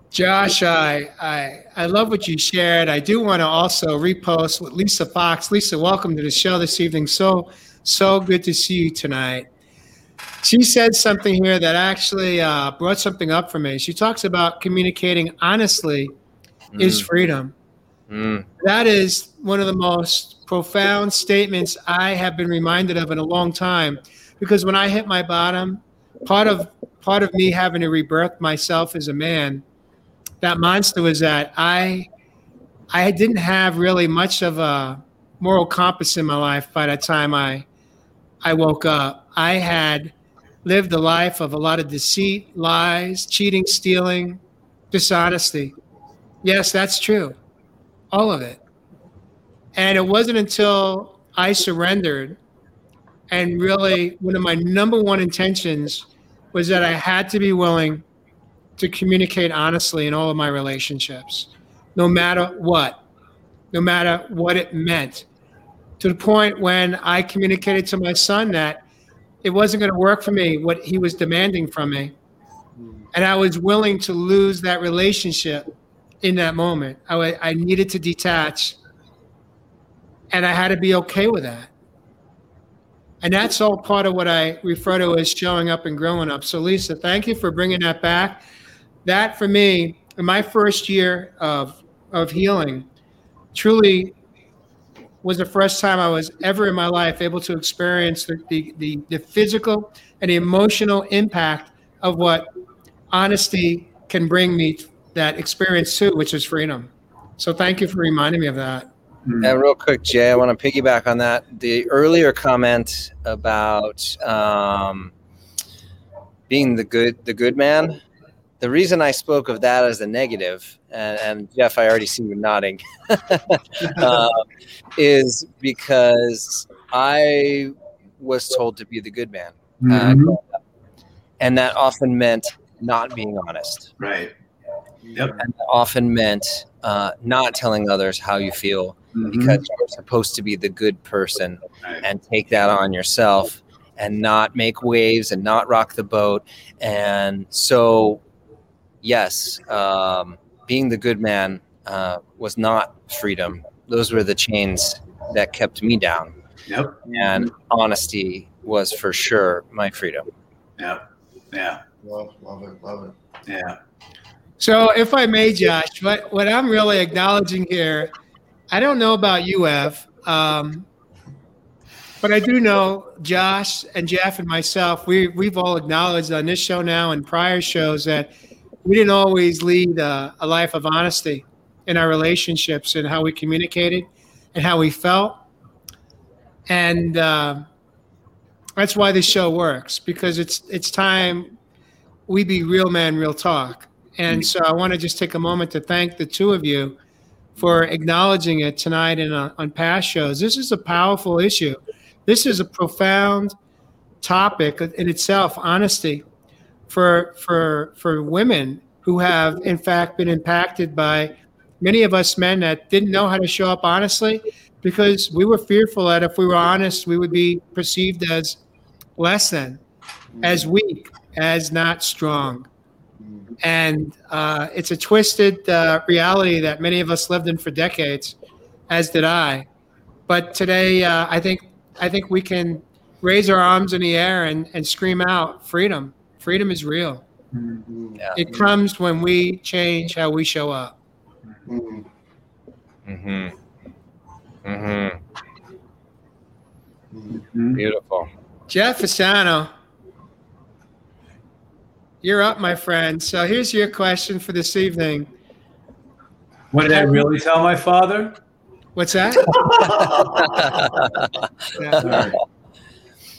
Josh, I, I I love what you shared. I do want to also repost with Lisa Fox. Lisa, welcome to the show this evening. So so good to see you tonight. She said something here that actually uh, brought something up for me. She talks about communicating honestly mm. is freedom. Mm. That is one of the most profound statements I have been reminded of in a long time because when I hit my bottom, part of part of me having to rebirth myself as a man, that monster was that I I didn't have really much of a moral compass in my life by the time I I woke up. I had lived a life of a lot of deceit, lies, cheating, stealing, dishonesty. Yes, that's true. All of it. And it wasn't until I surrendered and really, one of my number one intentions was that I had to be willing to communicate honestly in all of my relationships, no matter what, no matter what it meant. To the point when I communicated to my son that it wasn't going to work for me, what he was demanding from me. And I was willing to lose that relationship in that moment. I, I needed to detach, and I had to be okay with that. And that's all part of what I refer to as showing up and growing up. So, Lisa, thank you for bringing that back. That, for me, in my first year of, of healing, truly was the first time I was ever in my life able to experience the, the, the, the physical and the emotional impact of what honesty can bring me that experience to, which is freedom. So, thank you for reminding me of that. Mm-hmm. And real quick, Jay, I want to piggyback on that. The earlier comment about um, being the good, the good man. the reason I spoke of that as a negative, and, and Jeff, I already see you nodding, *laughs* uh, is because I was told to be the good man. Mhm. Uh, and that often meant not being honest. right. Yep. And often meant uh, not telling others how you feel Mhm. because you're supposed to be the good person and take that on yourself and not make waves and not rock the boat. And so, yes, um, being the good man uh, was not freedom. Those were the chains that kept me down. Yep. And honesty was for sure my freedom. Yep. Yeah. Love, love it, love it. Yeah. So, if I may, Josh, what, what I'm really acknowledging here, I don't know about you, Ev, um, but I do know Josh and Jeff and myself. We we've all acknowledged on this show now and prior shows that we didn't always lead a, a life of honesty in our relationships and how we communicated and how we felt, and uh, that's why this show works because it's it's time we be real men, real talk. And so I want to just take a moment to thank the two of you for acknowledging it tonight and on, on past shows. This is a powerful issue. This is a profound topic in itself, honesty for for for women who have in fact been impacted by many of us men that didn't know how to show up honestly because we were fearful that if we were honest we would be perceived as less than as weak as not strong and uh, it's a twisted uh, reality that many of us lived in for decades, as did I. But today, uh, I think I think we can raise our arms in the air and, and scream out, "Freedom! Freedom is real." Mm, Yeah. It comes when we change how we show up. mm, Mm-hmm. Mm-hmm. mm. Mhm. Beautiful. Jeff Fasano, you're up, my friend. So here's your question for this evening. What did I really tell my father? What's that? Yeah. Sorry.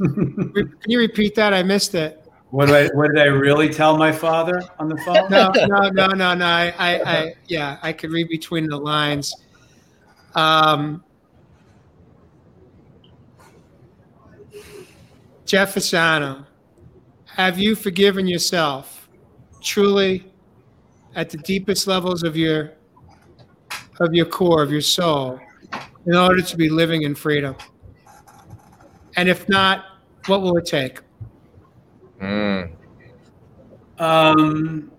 Re- Can you repeat that? I missed it. What did I what did I really tell my father on the phone? no, no, no, no, no. I, I, I, yeah, I could read between the lines. Um, Jeff Fasano, have you forgiven yourself truly at the deepest levels of your of your core, of your soul, in order to be living in freedom? And if not, what will it take? Mm. Um,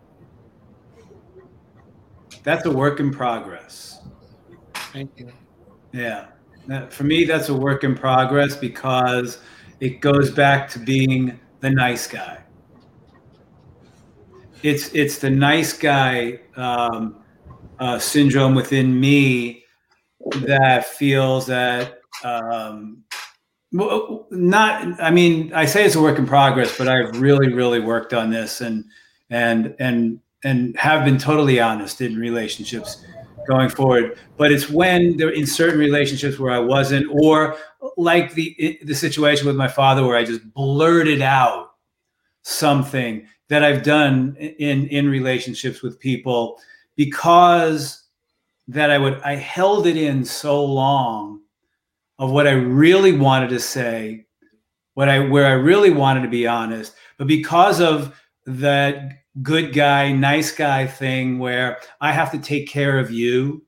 that's a work in progress. Thank you. Yeah. That- For me, that's a work in progress because it goes back to being the nice guy. It's it's the nice guy um, uh, syndrome within me that feels that um, not. I mean, I say it's a work in progress, but I've really, really worked on this and and and and have been totally honest in relationships going forward. But it's when there in certain relationships where I wasn't, or like the the situation with my father where I just blurted out something that I've done in in relationships with people because that I would I held it in so long of what I really wanted to say, what I where I really wanted to be honest, but because of that good guy, nice guy thing where I have to take care of you.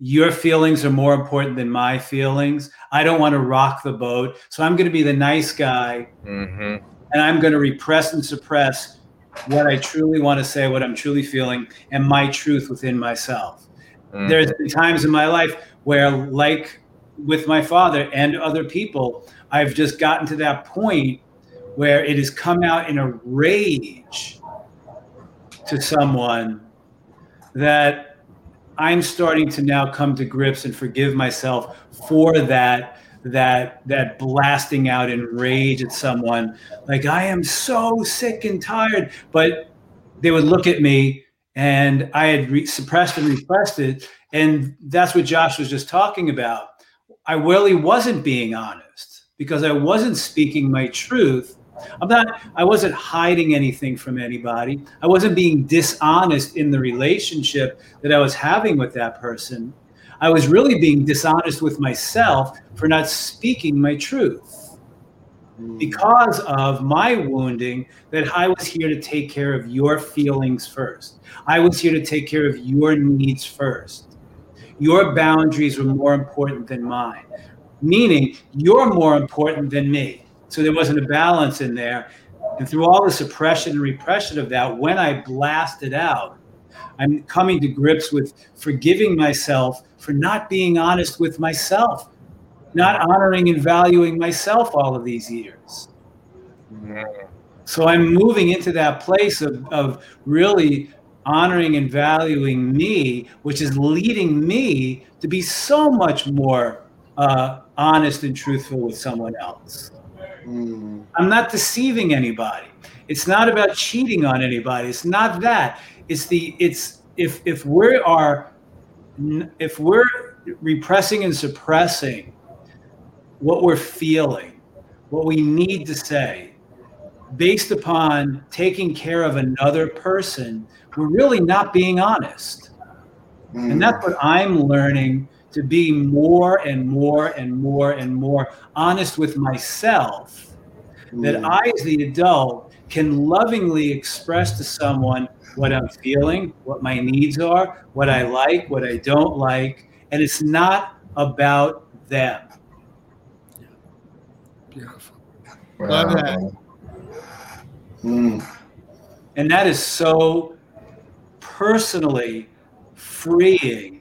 Your feelings are more important than my feelings. I don't want to rock the boat. So I'm going to be the nice guy Mm-hmm. and I'm going to repress and suppress what I truly want to say, what I'm truly feeling, and my truth within myself. Mm-hmm. There's been times in my life where, like with my father and other people, I've just gotten to that point where it has come out in a rage to someone that I'm starting to now come to grips and forgive myself for that that that blasting out in rage at someone. Like I am so sick and tired. But they would look at me and I had re- suppressed and repressed it and that's what Josh was just talking about. I really wasn't being honest because I wasn't speaking my truth I'm not, I wasn't hiding anything from anybody. I wasn't being dishonest in the relationship that I was having with that person. I was really being dishonest with myself for not speaking my truth because of my wounding that I was here to take care of your feelings first. I was here to take care of your needs first. Your boundaries were more important than mine, meaning you're more important than me. So there wasn't a balance in there. And through all the suppression and repression of that, when I blasted out, I'm coming to grips with forgiving myself for not being honest with myself, not honoring and valuing myself all of these years. So I'm moving into that place of, of really honoring and valuing me, which is leading me to be so much more uh, honest and truthful with someone else. Mm. I'm not deceiving anybody. It's not about cheating on anybody. It's not that. It's the it's if if we are if we're repressing and suppressing what we're feeling, what we need to say, based upon taking care of another person, we're really not being honest. Mm. And that's what I'm learning to be more and more and more and more honest with myself. Mm. That I, as the adult, can lovingly express to someone what I'm feeling, what my needs are, what I like, what I don't like. And it's not about them. Beautiful. Wow. Love that. Mm. And that is so personally freeing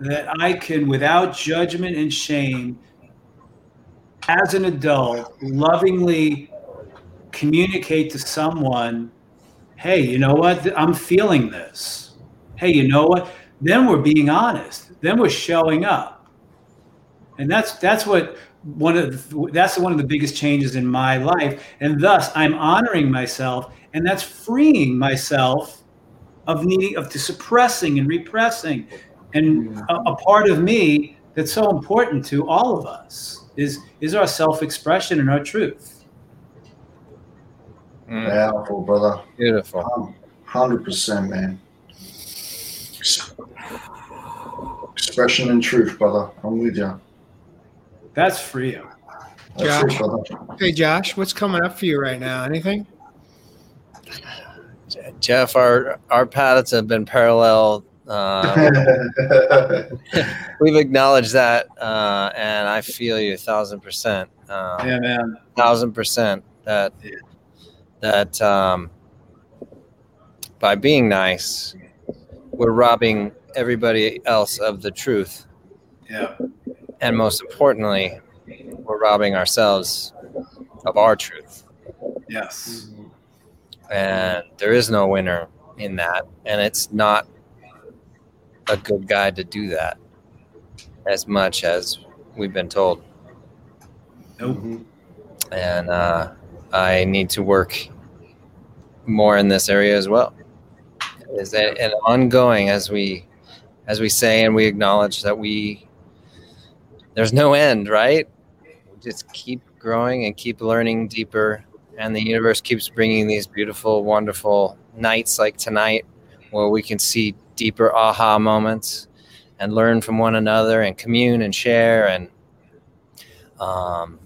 that I can, without judgment and shame, as an adult, lovingly communicate to someone, hey, you know what? I'm feeling this. Hey, you know what? Then we're being honest. Then we're showing up. And that's that's what one of the, that's one of the biggest changes in my life and thus i'm honoring myself and that's freeing myself of needing of suppressing and repressing and a, a, part of me that's so important to all of us is is our self-expression and our truth mm. powerful brother beautiful 100% man expression and truth brother i'm with you that's freedom. Josh. Hey, Josh, what's coming up for you right now? Anything? Jeff, our our paths have been parallel. Uh, *laughs* we've acknowledged that, uh, and I feel you a thousand percent. Um, yeah, man, thousand percent. That that um, by being nice, we're robbing everybody else of the truth. Yeah and most importantly, we're robbing ourselves of our truth. Yes. And there is no winner in that. And it's not a good guide to do that as much as we've been told. Nope. And uh, I need to work more in this area as well. Is that an ongoing as we as we say and we acknowledge that we there's no end, right? We just keep growing and keep learning deeper. And the universe keeps bringing these beautiful, wonderful nights like tonight where we can see deeper aha moments and learn from one another and commune and share. And um,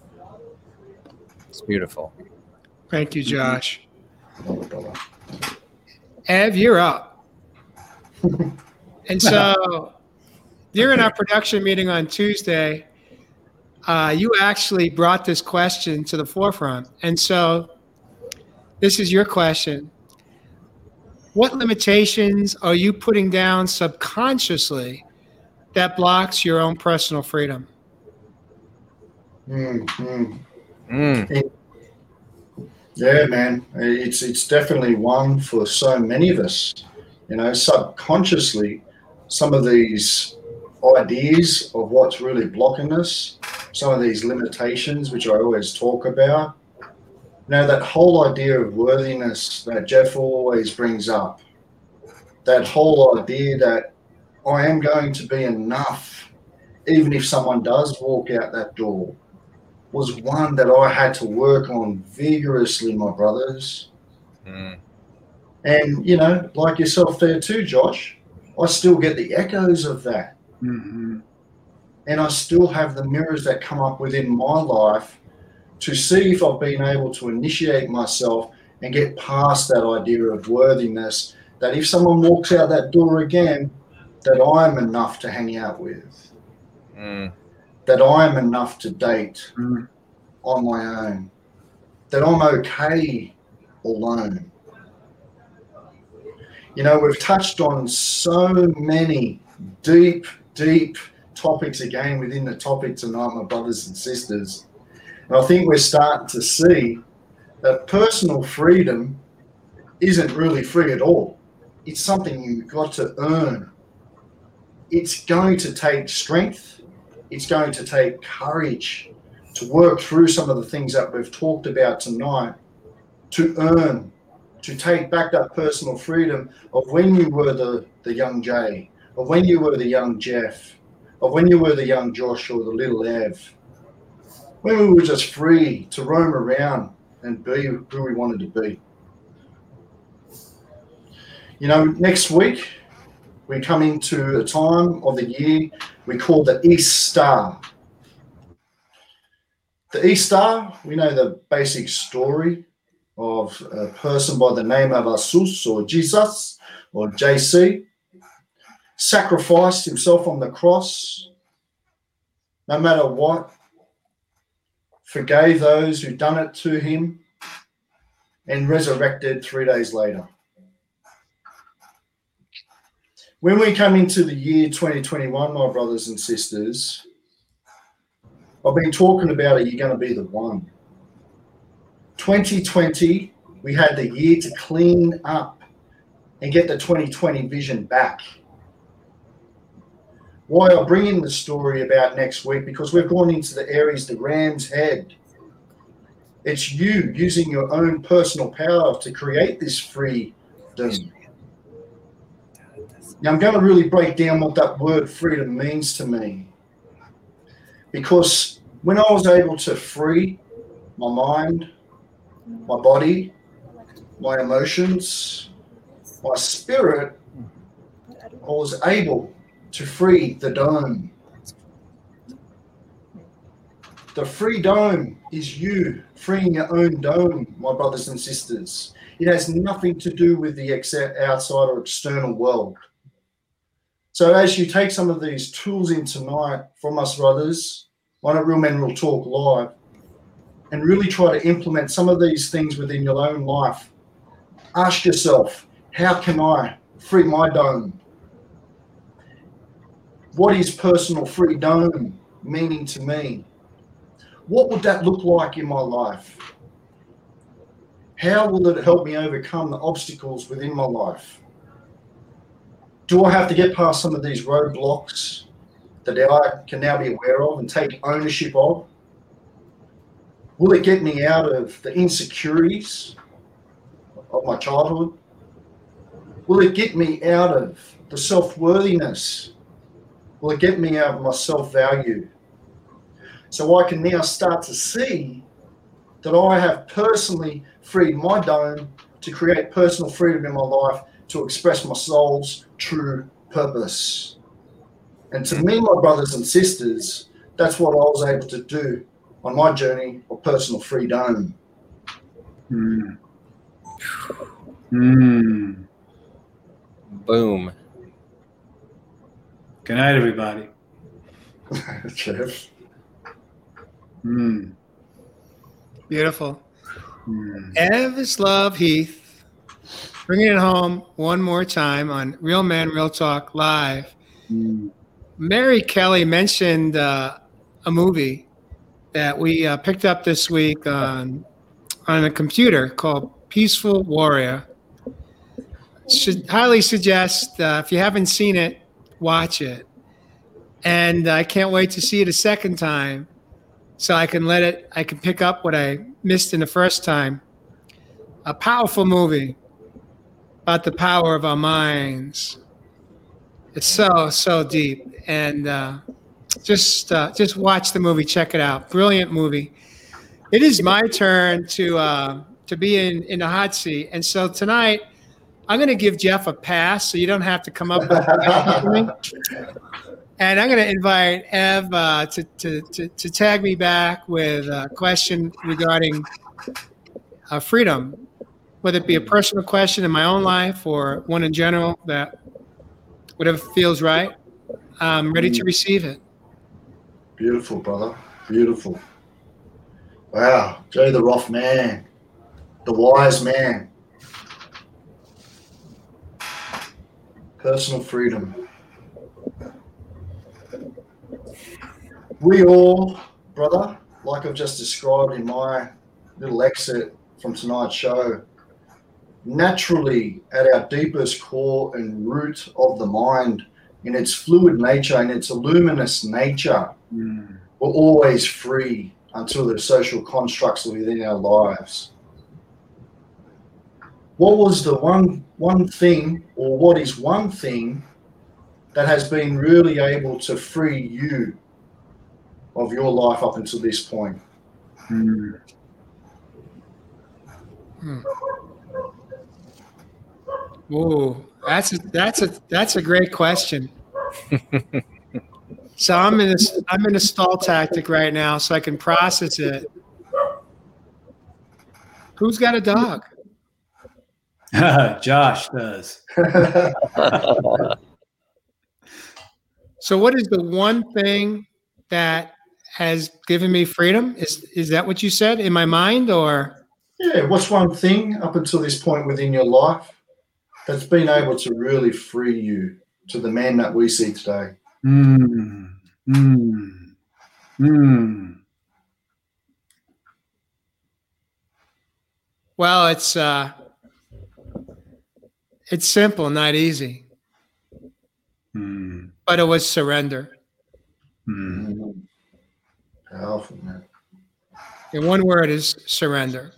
it's beautiful. Thank you, Josh. Ev, you're up. and so during our production meeting on Tuesday, uh, you actually brought this question to the forefront. And so this is your question. What limitations are you putting down subconsciously that blocks your own personal freedom? Mm, mm. Yeah, man, it's it's definitely one for so many of us. You know, subconsciously, some of these ideas of what's really blocking us, some of these limitations, which I always talk about. Now, that whole idea of worthiness that Jeff always brings up, that whole idea that I am going to be enough, even if someone does walk out that door. was one that I had to work on vigorously, my brothers. Mm. And, you know, like yourself there too, Josh, I still get the echoes of that. Mm-hmm. And I still have the mirrors that come up within my life to see if I've been able to initiate myself and get past that idea of worthiness. That if someone walks out that door again, that I'm enough to hang out with, Mm. that I'm enough to date Mm. on my own, that I'm okay alone. You know, we've touched on so many deep, deep topics again within the topic tonight, my brothers and sisters. And I think we're starting to see that personal freedom isn't really free at all. It's something you've got to earn. It's going to take strength, it's going to take courage to work through some of the things that we've talked about tonight, to earn, to take back that personal freedom of when you were the, the young Jay, of when you were the young Jeff, of when you were the young Josh or the little Ev, when we were just free to roam around and be who we wanted to be. You know, next week we come into a time of the year we call the East Star. The East Star, we know the basic story of a person by the name of Asus or Jesus or JC, sacrificed himself on the cross, no matter what, forgave those who done it to him, and resurrected three days later. When we come into the year 2021, my brothers and sisters, I've been talking about are you going to be the one? 2020, we had the year to clean up and get the 2020 vision back. Why I bring in the story about next week because we've gone into the Aries, the ram's head. It's you using your own personal power to create this freedom. Now, I'm going to really break down what that word freedom means to me. Because when I was able to free my mind, my body, my emotions, my spirit, I was able to free the dome. The free dome is you freeing your own dome, my brothers and sisters. It has nothing to do with the ex- outside or external world. So, as you take some of these tools in tonight from us, brothers, on a Real Men Real Talk live, and really try to implement some of these things within your own life, ask yourself, how can I free my dome? What is personal freedom meaning to me? What would that look like in my life? How will it help me overcome the obstacles within my life? Do I have to get past some of these roadblocks that I can now be aware of and take ownership of? Will it get me out of the insecurities of my childhood? Will it get me out of the self worthiness? Will it get me out of my self value? So I can now start to see that I have personally freed my dome to create personal freedom in my life to express my soul's true purpose. And to me, my brothers and sisters, that's what I was able to do on my journey of personal freedom. Mm. Mm. Boom. Good night, everybody. Jeff. Mm. Beautiful. Mm. Evislove Heath, bringing it home one more time on Real Men Real Talk Live. Mm. Mary Kelly mentioned uh, a movie that we uh, picked up this week on on a computer called Peaceful Warrior. Should highly suggest uh, if you haven't seen it, watch it. And I can't wait to see it a second time, so I can let it. I can pick up what I missed in the first time. A powerful movie about the power of our minds. It's so so deep, and uh, just uh, just watch the movie. Check it out. Brilliant movie. It is my turn to uh, to be in in the hot seat, and so tonight I'm going to give Jeff a pass, so you don't have to come up with *laughs* me. And I'm going to invite Ev uh, to, to, to, to, tag me back with a question regarding uh, freedom, whether it be a personal question in my own life or one in general that whatever feels right. I'm ready to receive it. Beautiful, brother. Beautiful. Wow. Jay the rough man, the wise man. Personal freedom. We all, brother, like I've just described in my little exit from tonight's show, naturally at our deepest core and root of the mind, in its fluid nature and its luminous nature, mm. we're always free until the social constructs within our lives what was the one one thing or what is one thing that has been really able to free you of your life up until this point? Hmm. Hmm. Whoa, that's a, that's a that's a great question. *laughs* so I'm in a I'm in a stall tactic right now, so I can process it. Who's got a dog? *laughs* Josh does. *laughs* so, what is the one thing that has given me freedom? Is is that what you said in my mind, or? Yeah. What's one thing up until this point within your life that's been able to really free you to the man that we see today? Hmm. Hmm. Hmm. Well, it's uh, it's simple, not easy. Mm. But it was surrender. Mm. Powerful, man. And one word is surrender.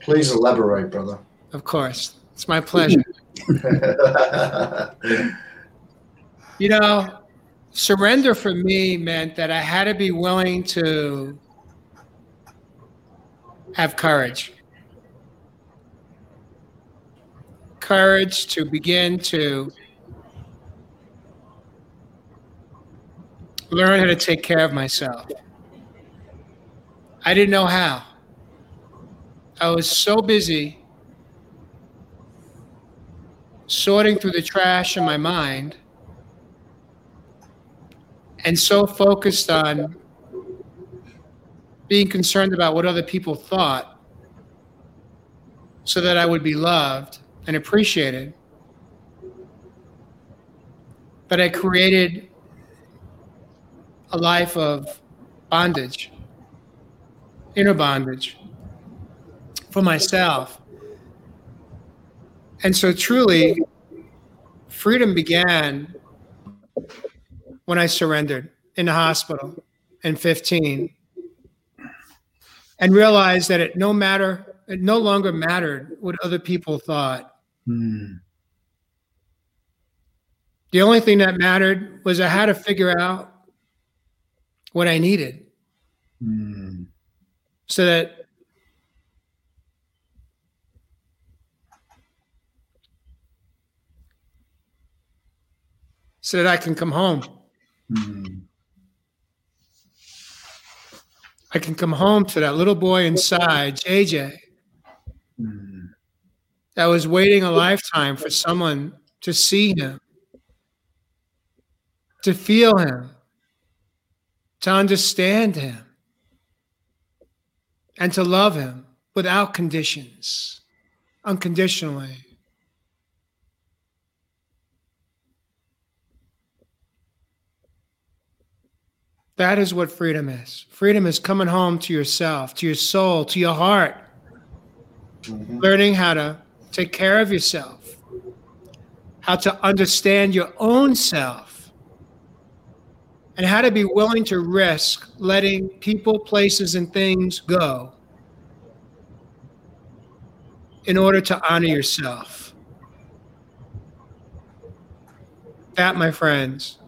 Please elaborate, brother. Of course. It's my pleasure. *laughs* you know, surrender for me meant that I had to be willing to have courage. Courage to begin to learn how to take care of myself. I didn't know how. I was so busy sorting through the trash in my mind and so focused on being concerned about what other people thought so that I would be loved and appreciated that I created a life of bondage, inner bondage for myself. And so, truly, freedom began when I surrendered in the hospital in 15 and realized that it no matter it no longer mattered what other people thought. Hmm. The only thing that mattered was I had to figure out what I needed. Hmm. So that so that I can come home. Hmm. I can come home to that little boy inside, JJ, that was waiting a lifetime for someone to see him, to feel him, to understand him, and to love him without conditions, unconditionally. That is what freedom is. Freedom is coming home to yourself, to your soul, to your heart mm-hmm. learning how to take care of yourself, how to understand your own self, and how to be willing to risk letting people, places, and things go in order to honor yourself. That, my friends,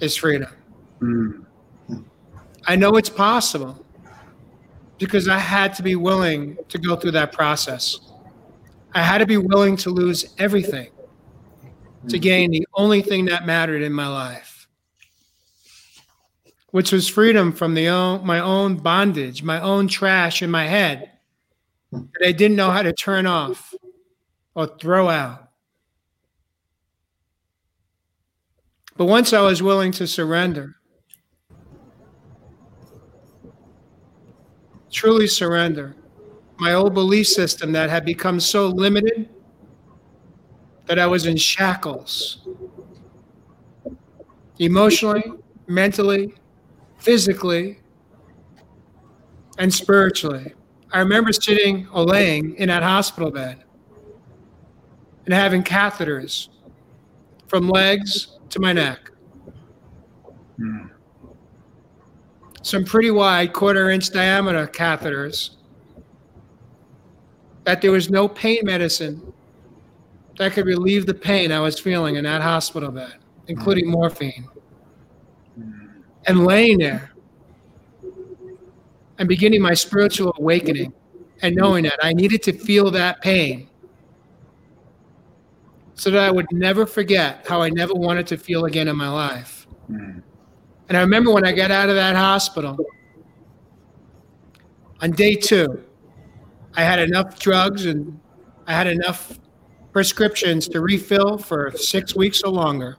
is freedom. Mm. I know it's possible because I had to be willing to go through that process. I had to be willing to lose everything to hmm. gain the only thing that mattered in my life, which was freedom from the own, my own bondage, my own trash in my head that I didn't know how to turn off or throw out. But once I was willing to surrender, truly surrender, my old belief system that had become so limited that I was in shackles emotionally, mentally, physically, and spiritually. I remember sitting or laying in that hospital bed and having catheters from legs to my neck. Mm. Some pretty wide quarter inch diameter catheters that there was no pain medicine that could relieve the pain I was feeling in that hospital bed, including morphine. And laying there and beginning my spiritual awakening and knowing that I needed to feel that pain so that I would never forget how I never wanted to feel again in my life. Mm. And I remember when I got out of that hospital on day two, I had enough drugs and I had enough prescriptions to refill for six weeks or longer.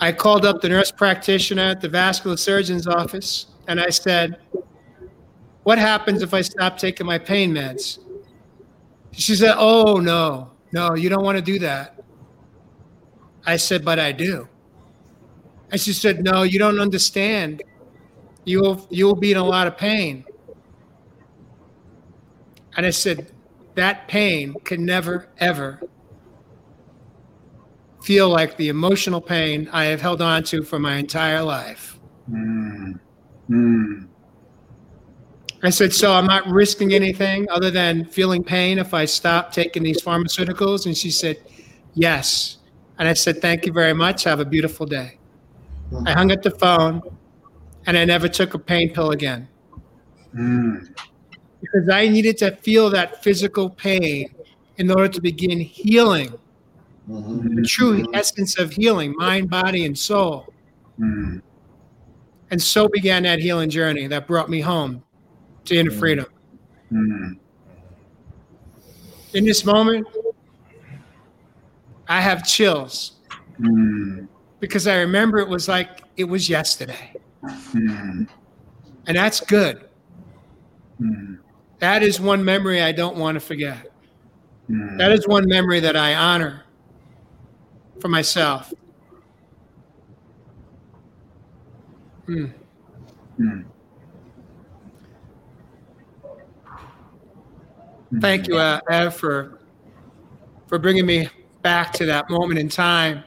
I called up the nurse practitioner at the vascular surgeon's office and I said, What happens if I stop taking my pain meds? She said, Oh, no, no, you don't want to do that. I said, But I do. And she said, No, you don't understand. You'll, you'll be in a lot of pain. And I said, That pain can never, ever feel like the emotional pain I have held on to for my entire life. Mm. Mm. I said, So I'm not risking anything other than feeling pain if I stop taking these pharmaceuticals? And she said, Yes. And I said, Thank you very much. Have a beautiful day. I hung up the phone and I never took a pain pill again Mm. Because I needed to feel that physical pain in order to begin healing, Mhm. the true essence of healing, mind, body, and soul. Mm. And so began that healing journey that brought me home to inner freedom. Mm. In this moment, I have chills Mm. because I remember it was like it was yesterday. Mm. And that's good. Mm. That is one memory I don't want to forget. Mm. That is one memory that I honor for myself. Hmm. Mm. Thank you, uh, Ev, for for bringing me back to that moment in time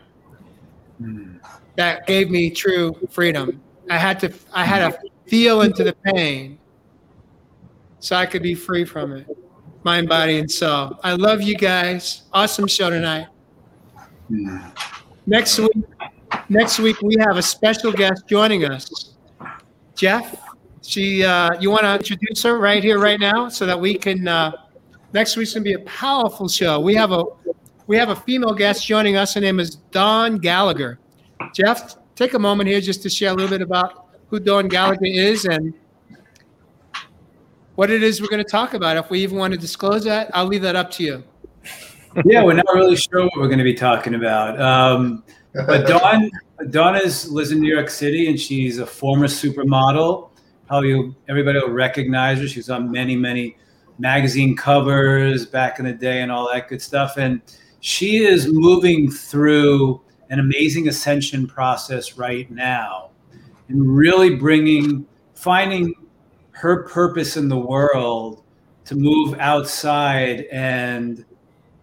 Mm. that gave me true freedom. I had to I had to feel into the pain so I could be free from it, mind, body, and soul. I love you guys. Awesome show tonight. Next week, next week we have a special guest joining us, Jeff. She, uh, you want to introduce her right here, right now, so that we can. Uh, next week's gonna be a powerful show. We have a we have a female guest joining us. Her name is Dawn Gallagher. Jeff, take a moment here just to share a little bit about who Dawn Gallagher is and what it is we're going to talk about. If we even want to disclose that, I'll leave that up to you. yeah, we're not really sure what we're going to be talking about. Um, but Dawn, Dawn is lives in New York City, and she's a former supermodel. Probably everybody will recognize her. She's on many, many magazine covers back in the day, and all that good stuff. And she is moving through an amazing ascension process right now, and really bringing, finding her purpose in the world to move outside and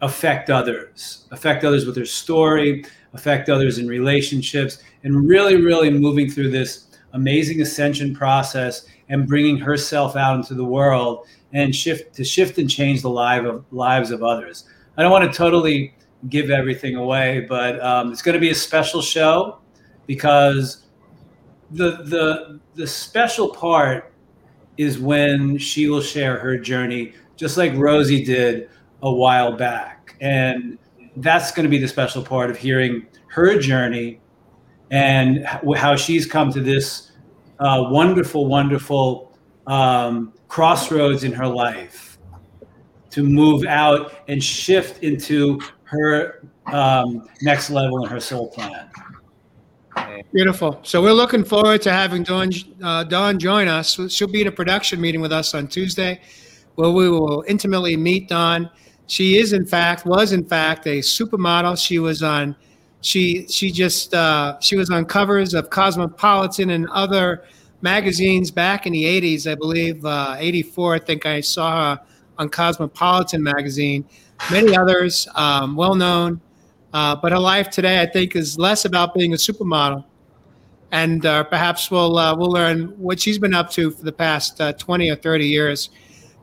affect others, affect others with her story, affect others in relationships, and really, really moving through this amazing ascension process and bringing herself out into the world and shift to shift and change the life of lives of others. I don't want to totally give everything away, but um, it's going to be a special show because the the the special part is when she will share her journey, just like Rosie did a while back, and that's going to be the special part of hearing her journey and how she's come to this uh, wonderful, wonderful um, crossroads in her life to move out and shift into her um, next level in her soul plan. Beautiful. So we're looking forward to having Dawn, uh, Dawn join us. She'll be in a production meeting with us on Tuesday, where we will intimately meet Dawn. She is, in fact, was in fact a supermodel. She was on, she she just uh, she was on covers of Cosmopolitan and other magazines back in the '80s, I believe, uh, '84. I think I saw her on Cosmopolitan magazine. Many others, um, well known. Uh, but her life today, I think, is less about being a supermodel, and uh, perhaps we'll uh, we'll learn what she's been up to for the past uh, twenty or thirty years,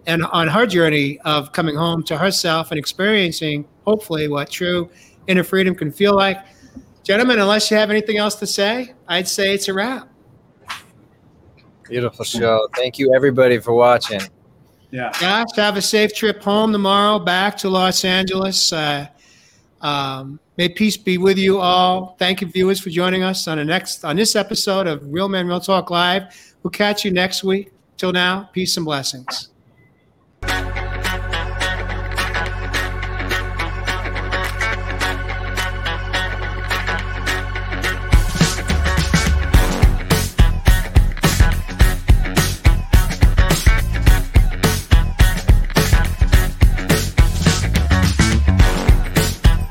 and on her journey of coming home to herself and experiencing, hopefully, what true inner freedom can feel like. Gentlemen, unless you have anything else to say, I'd say it's a wrap. Beautiful show. Thank you, everybody, for watching. Yeah. Gosh, have a safe trip home tomorrow, back to Los Angeles. Uh, um, may peace be with you all. Thank you, viewers, for joining us on the next on this episode of Real Men Real Talk Live. We'll catch you next week. Till now, peace and blessings.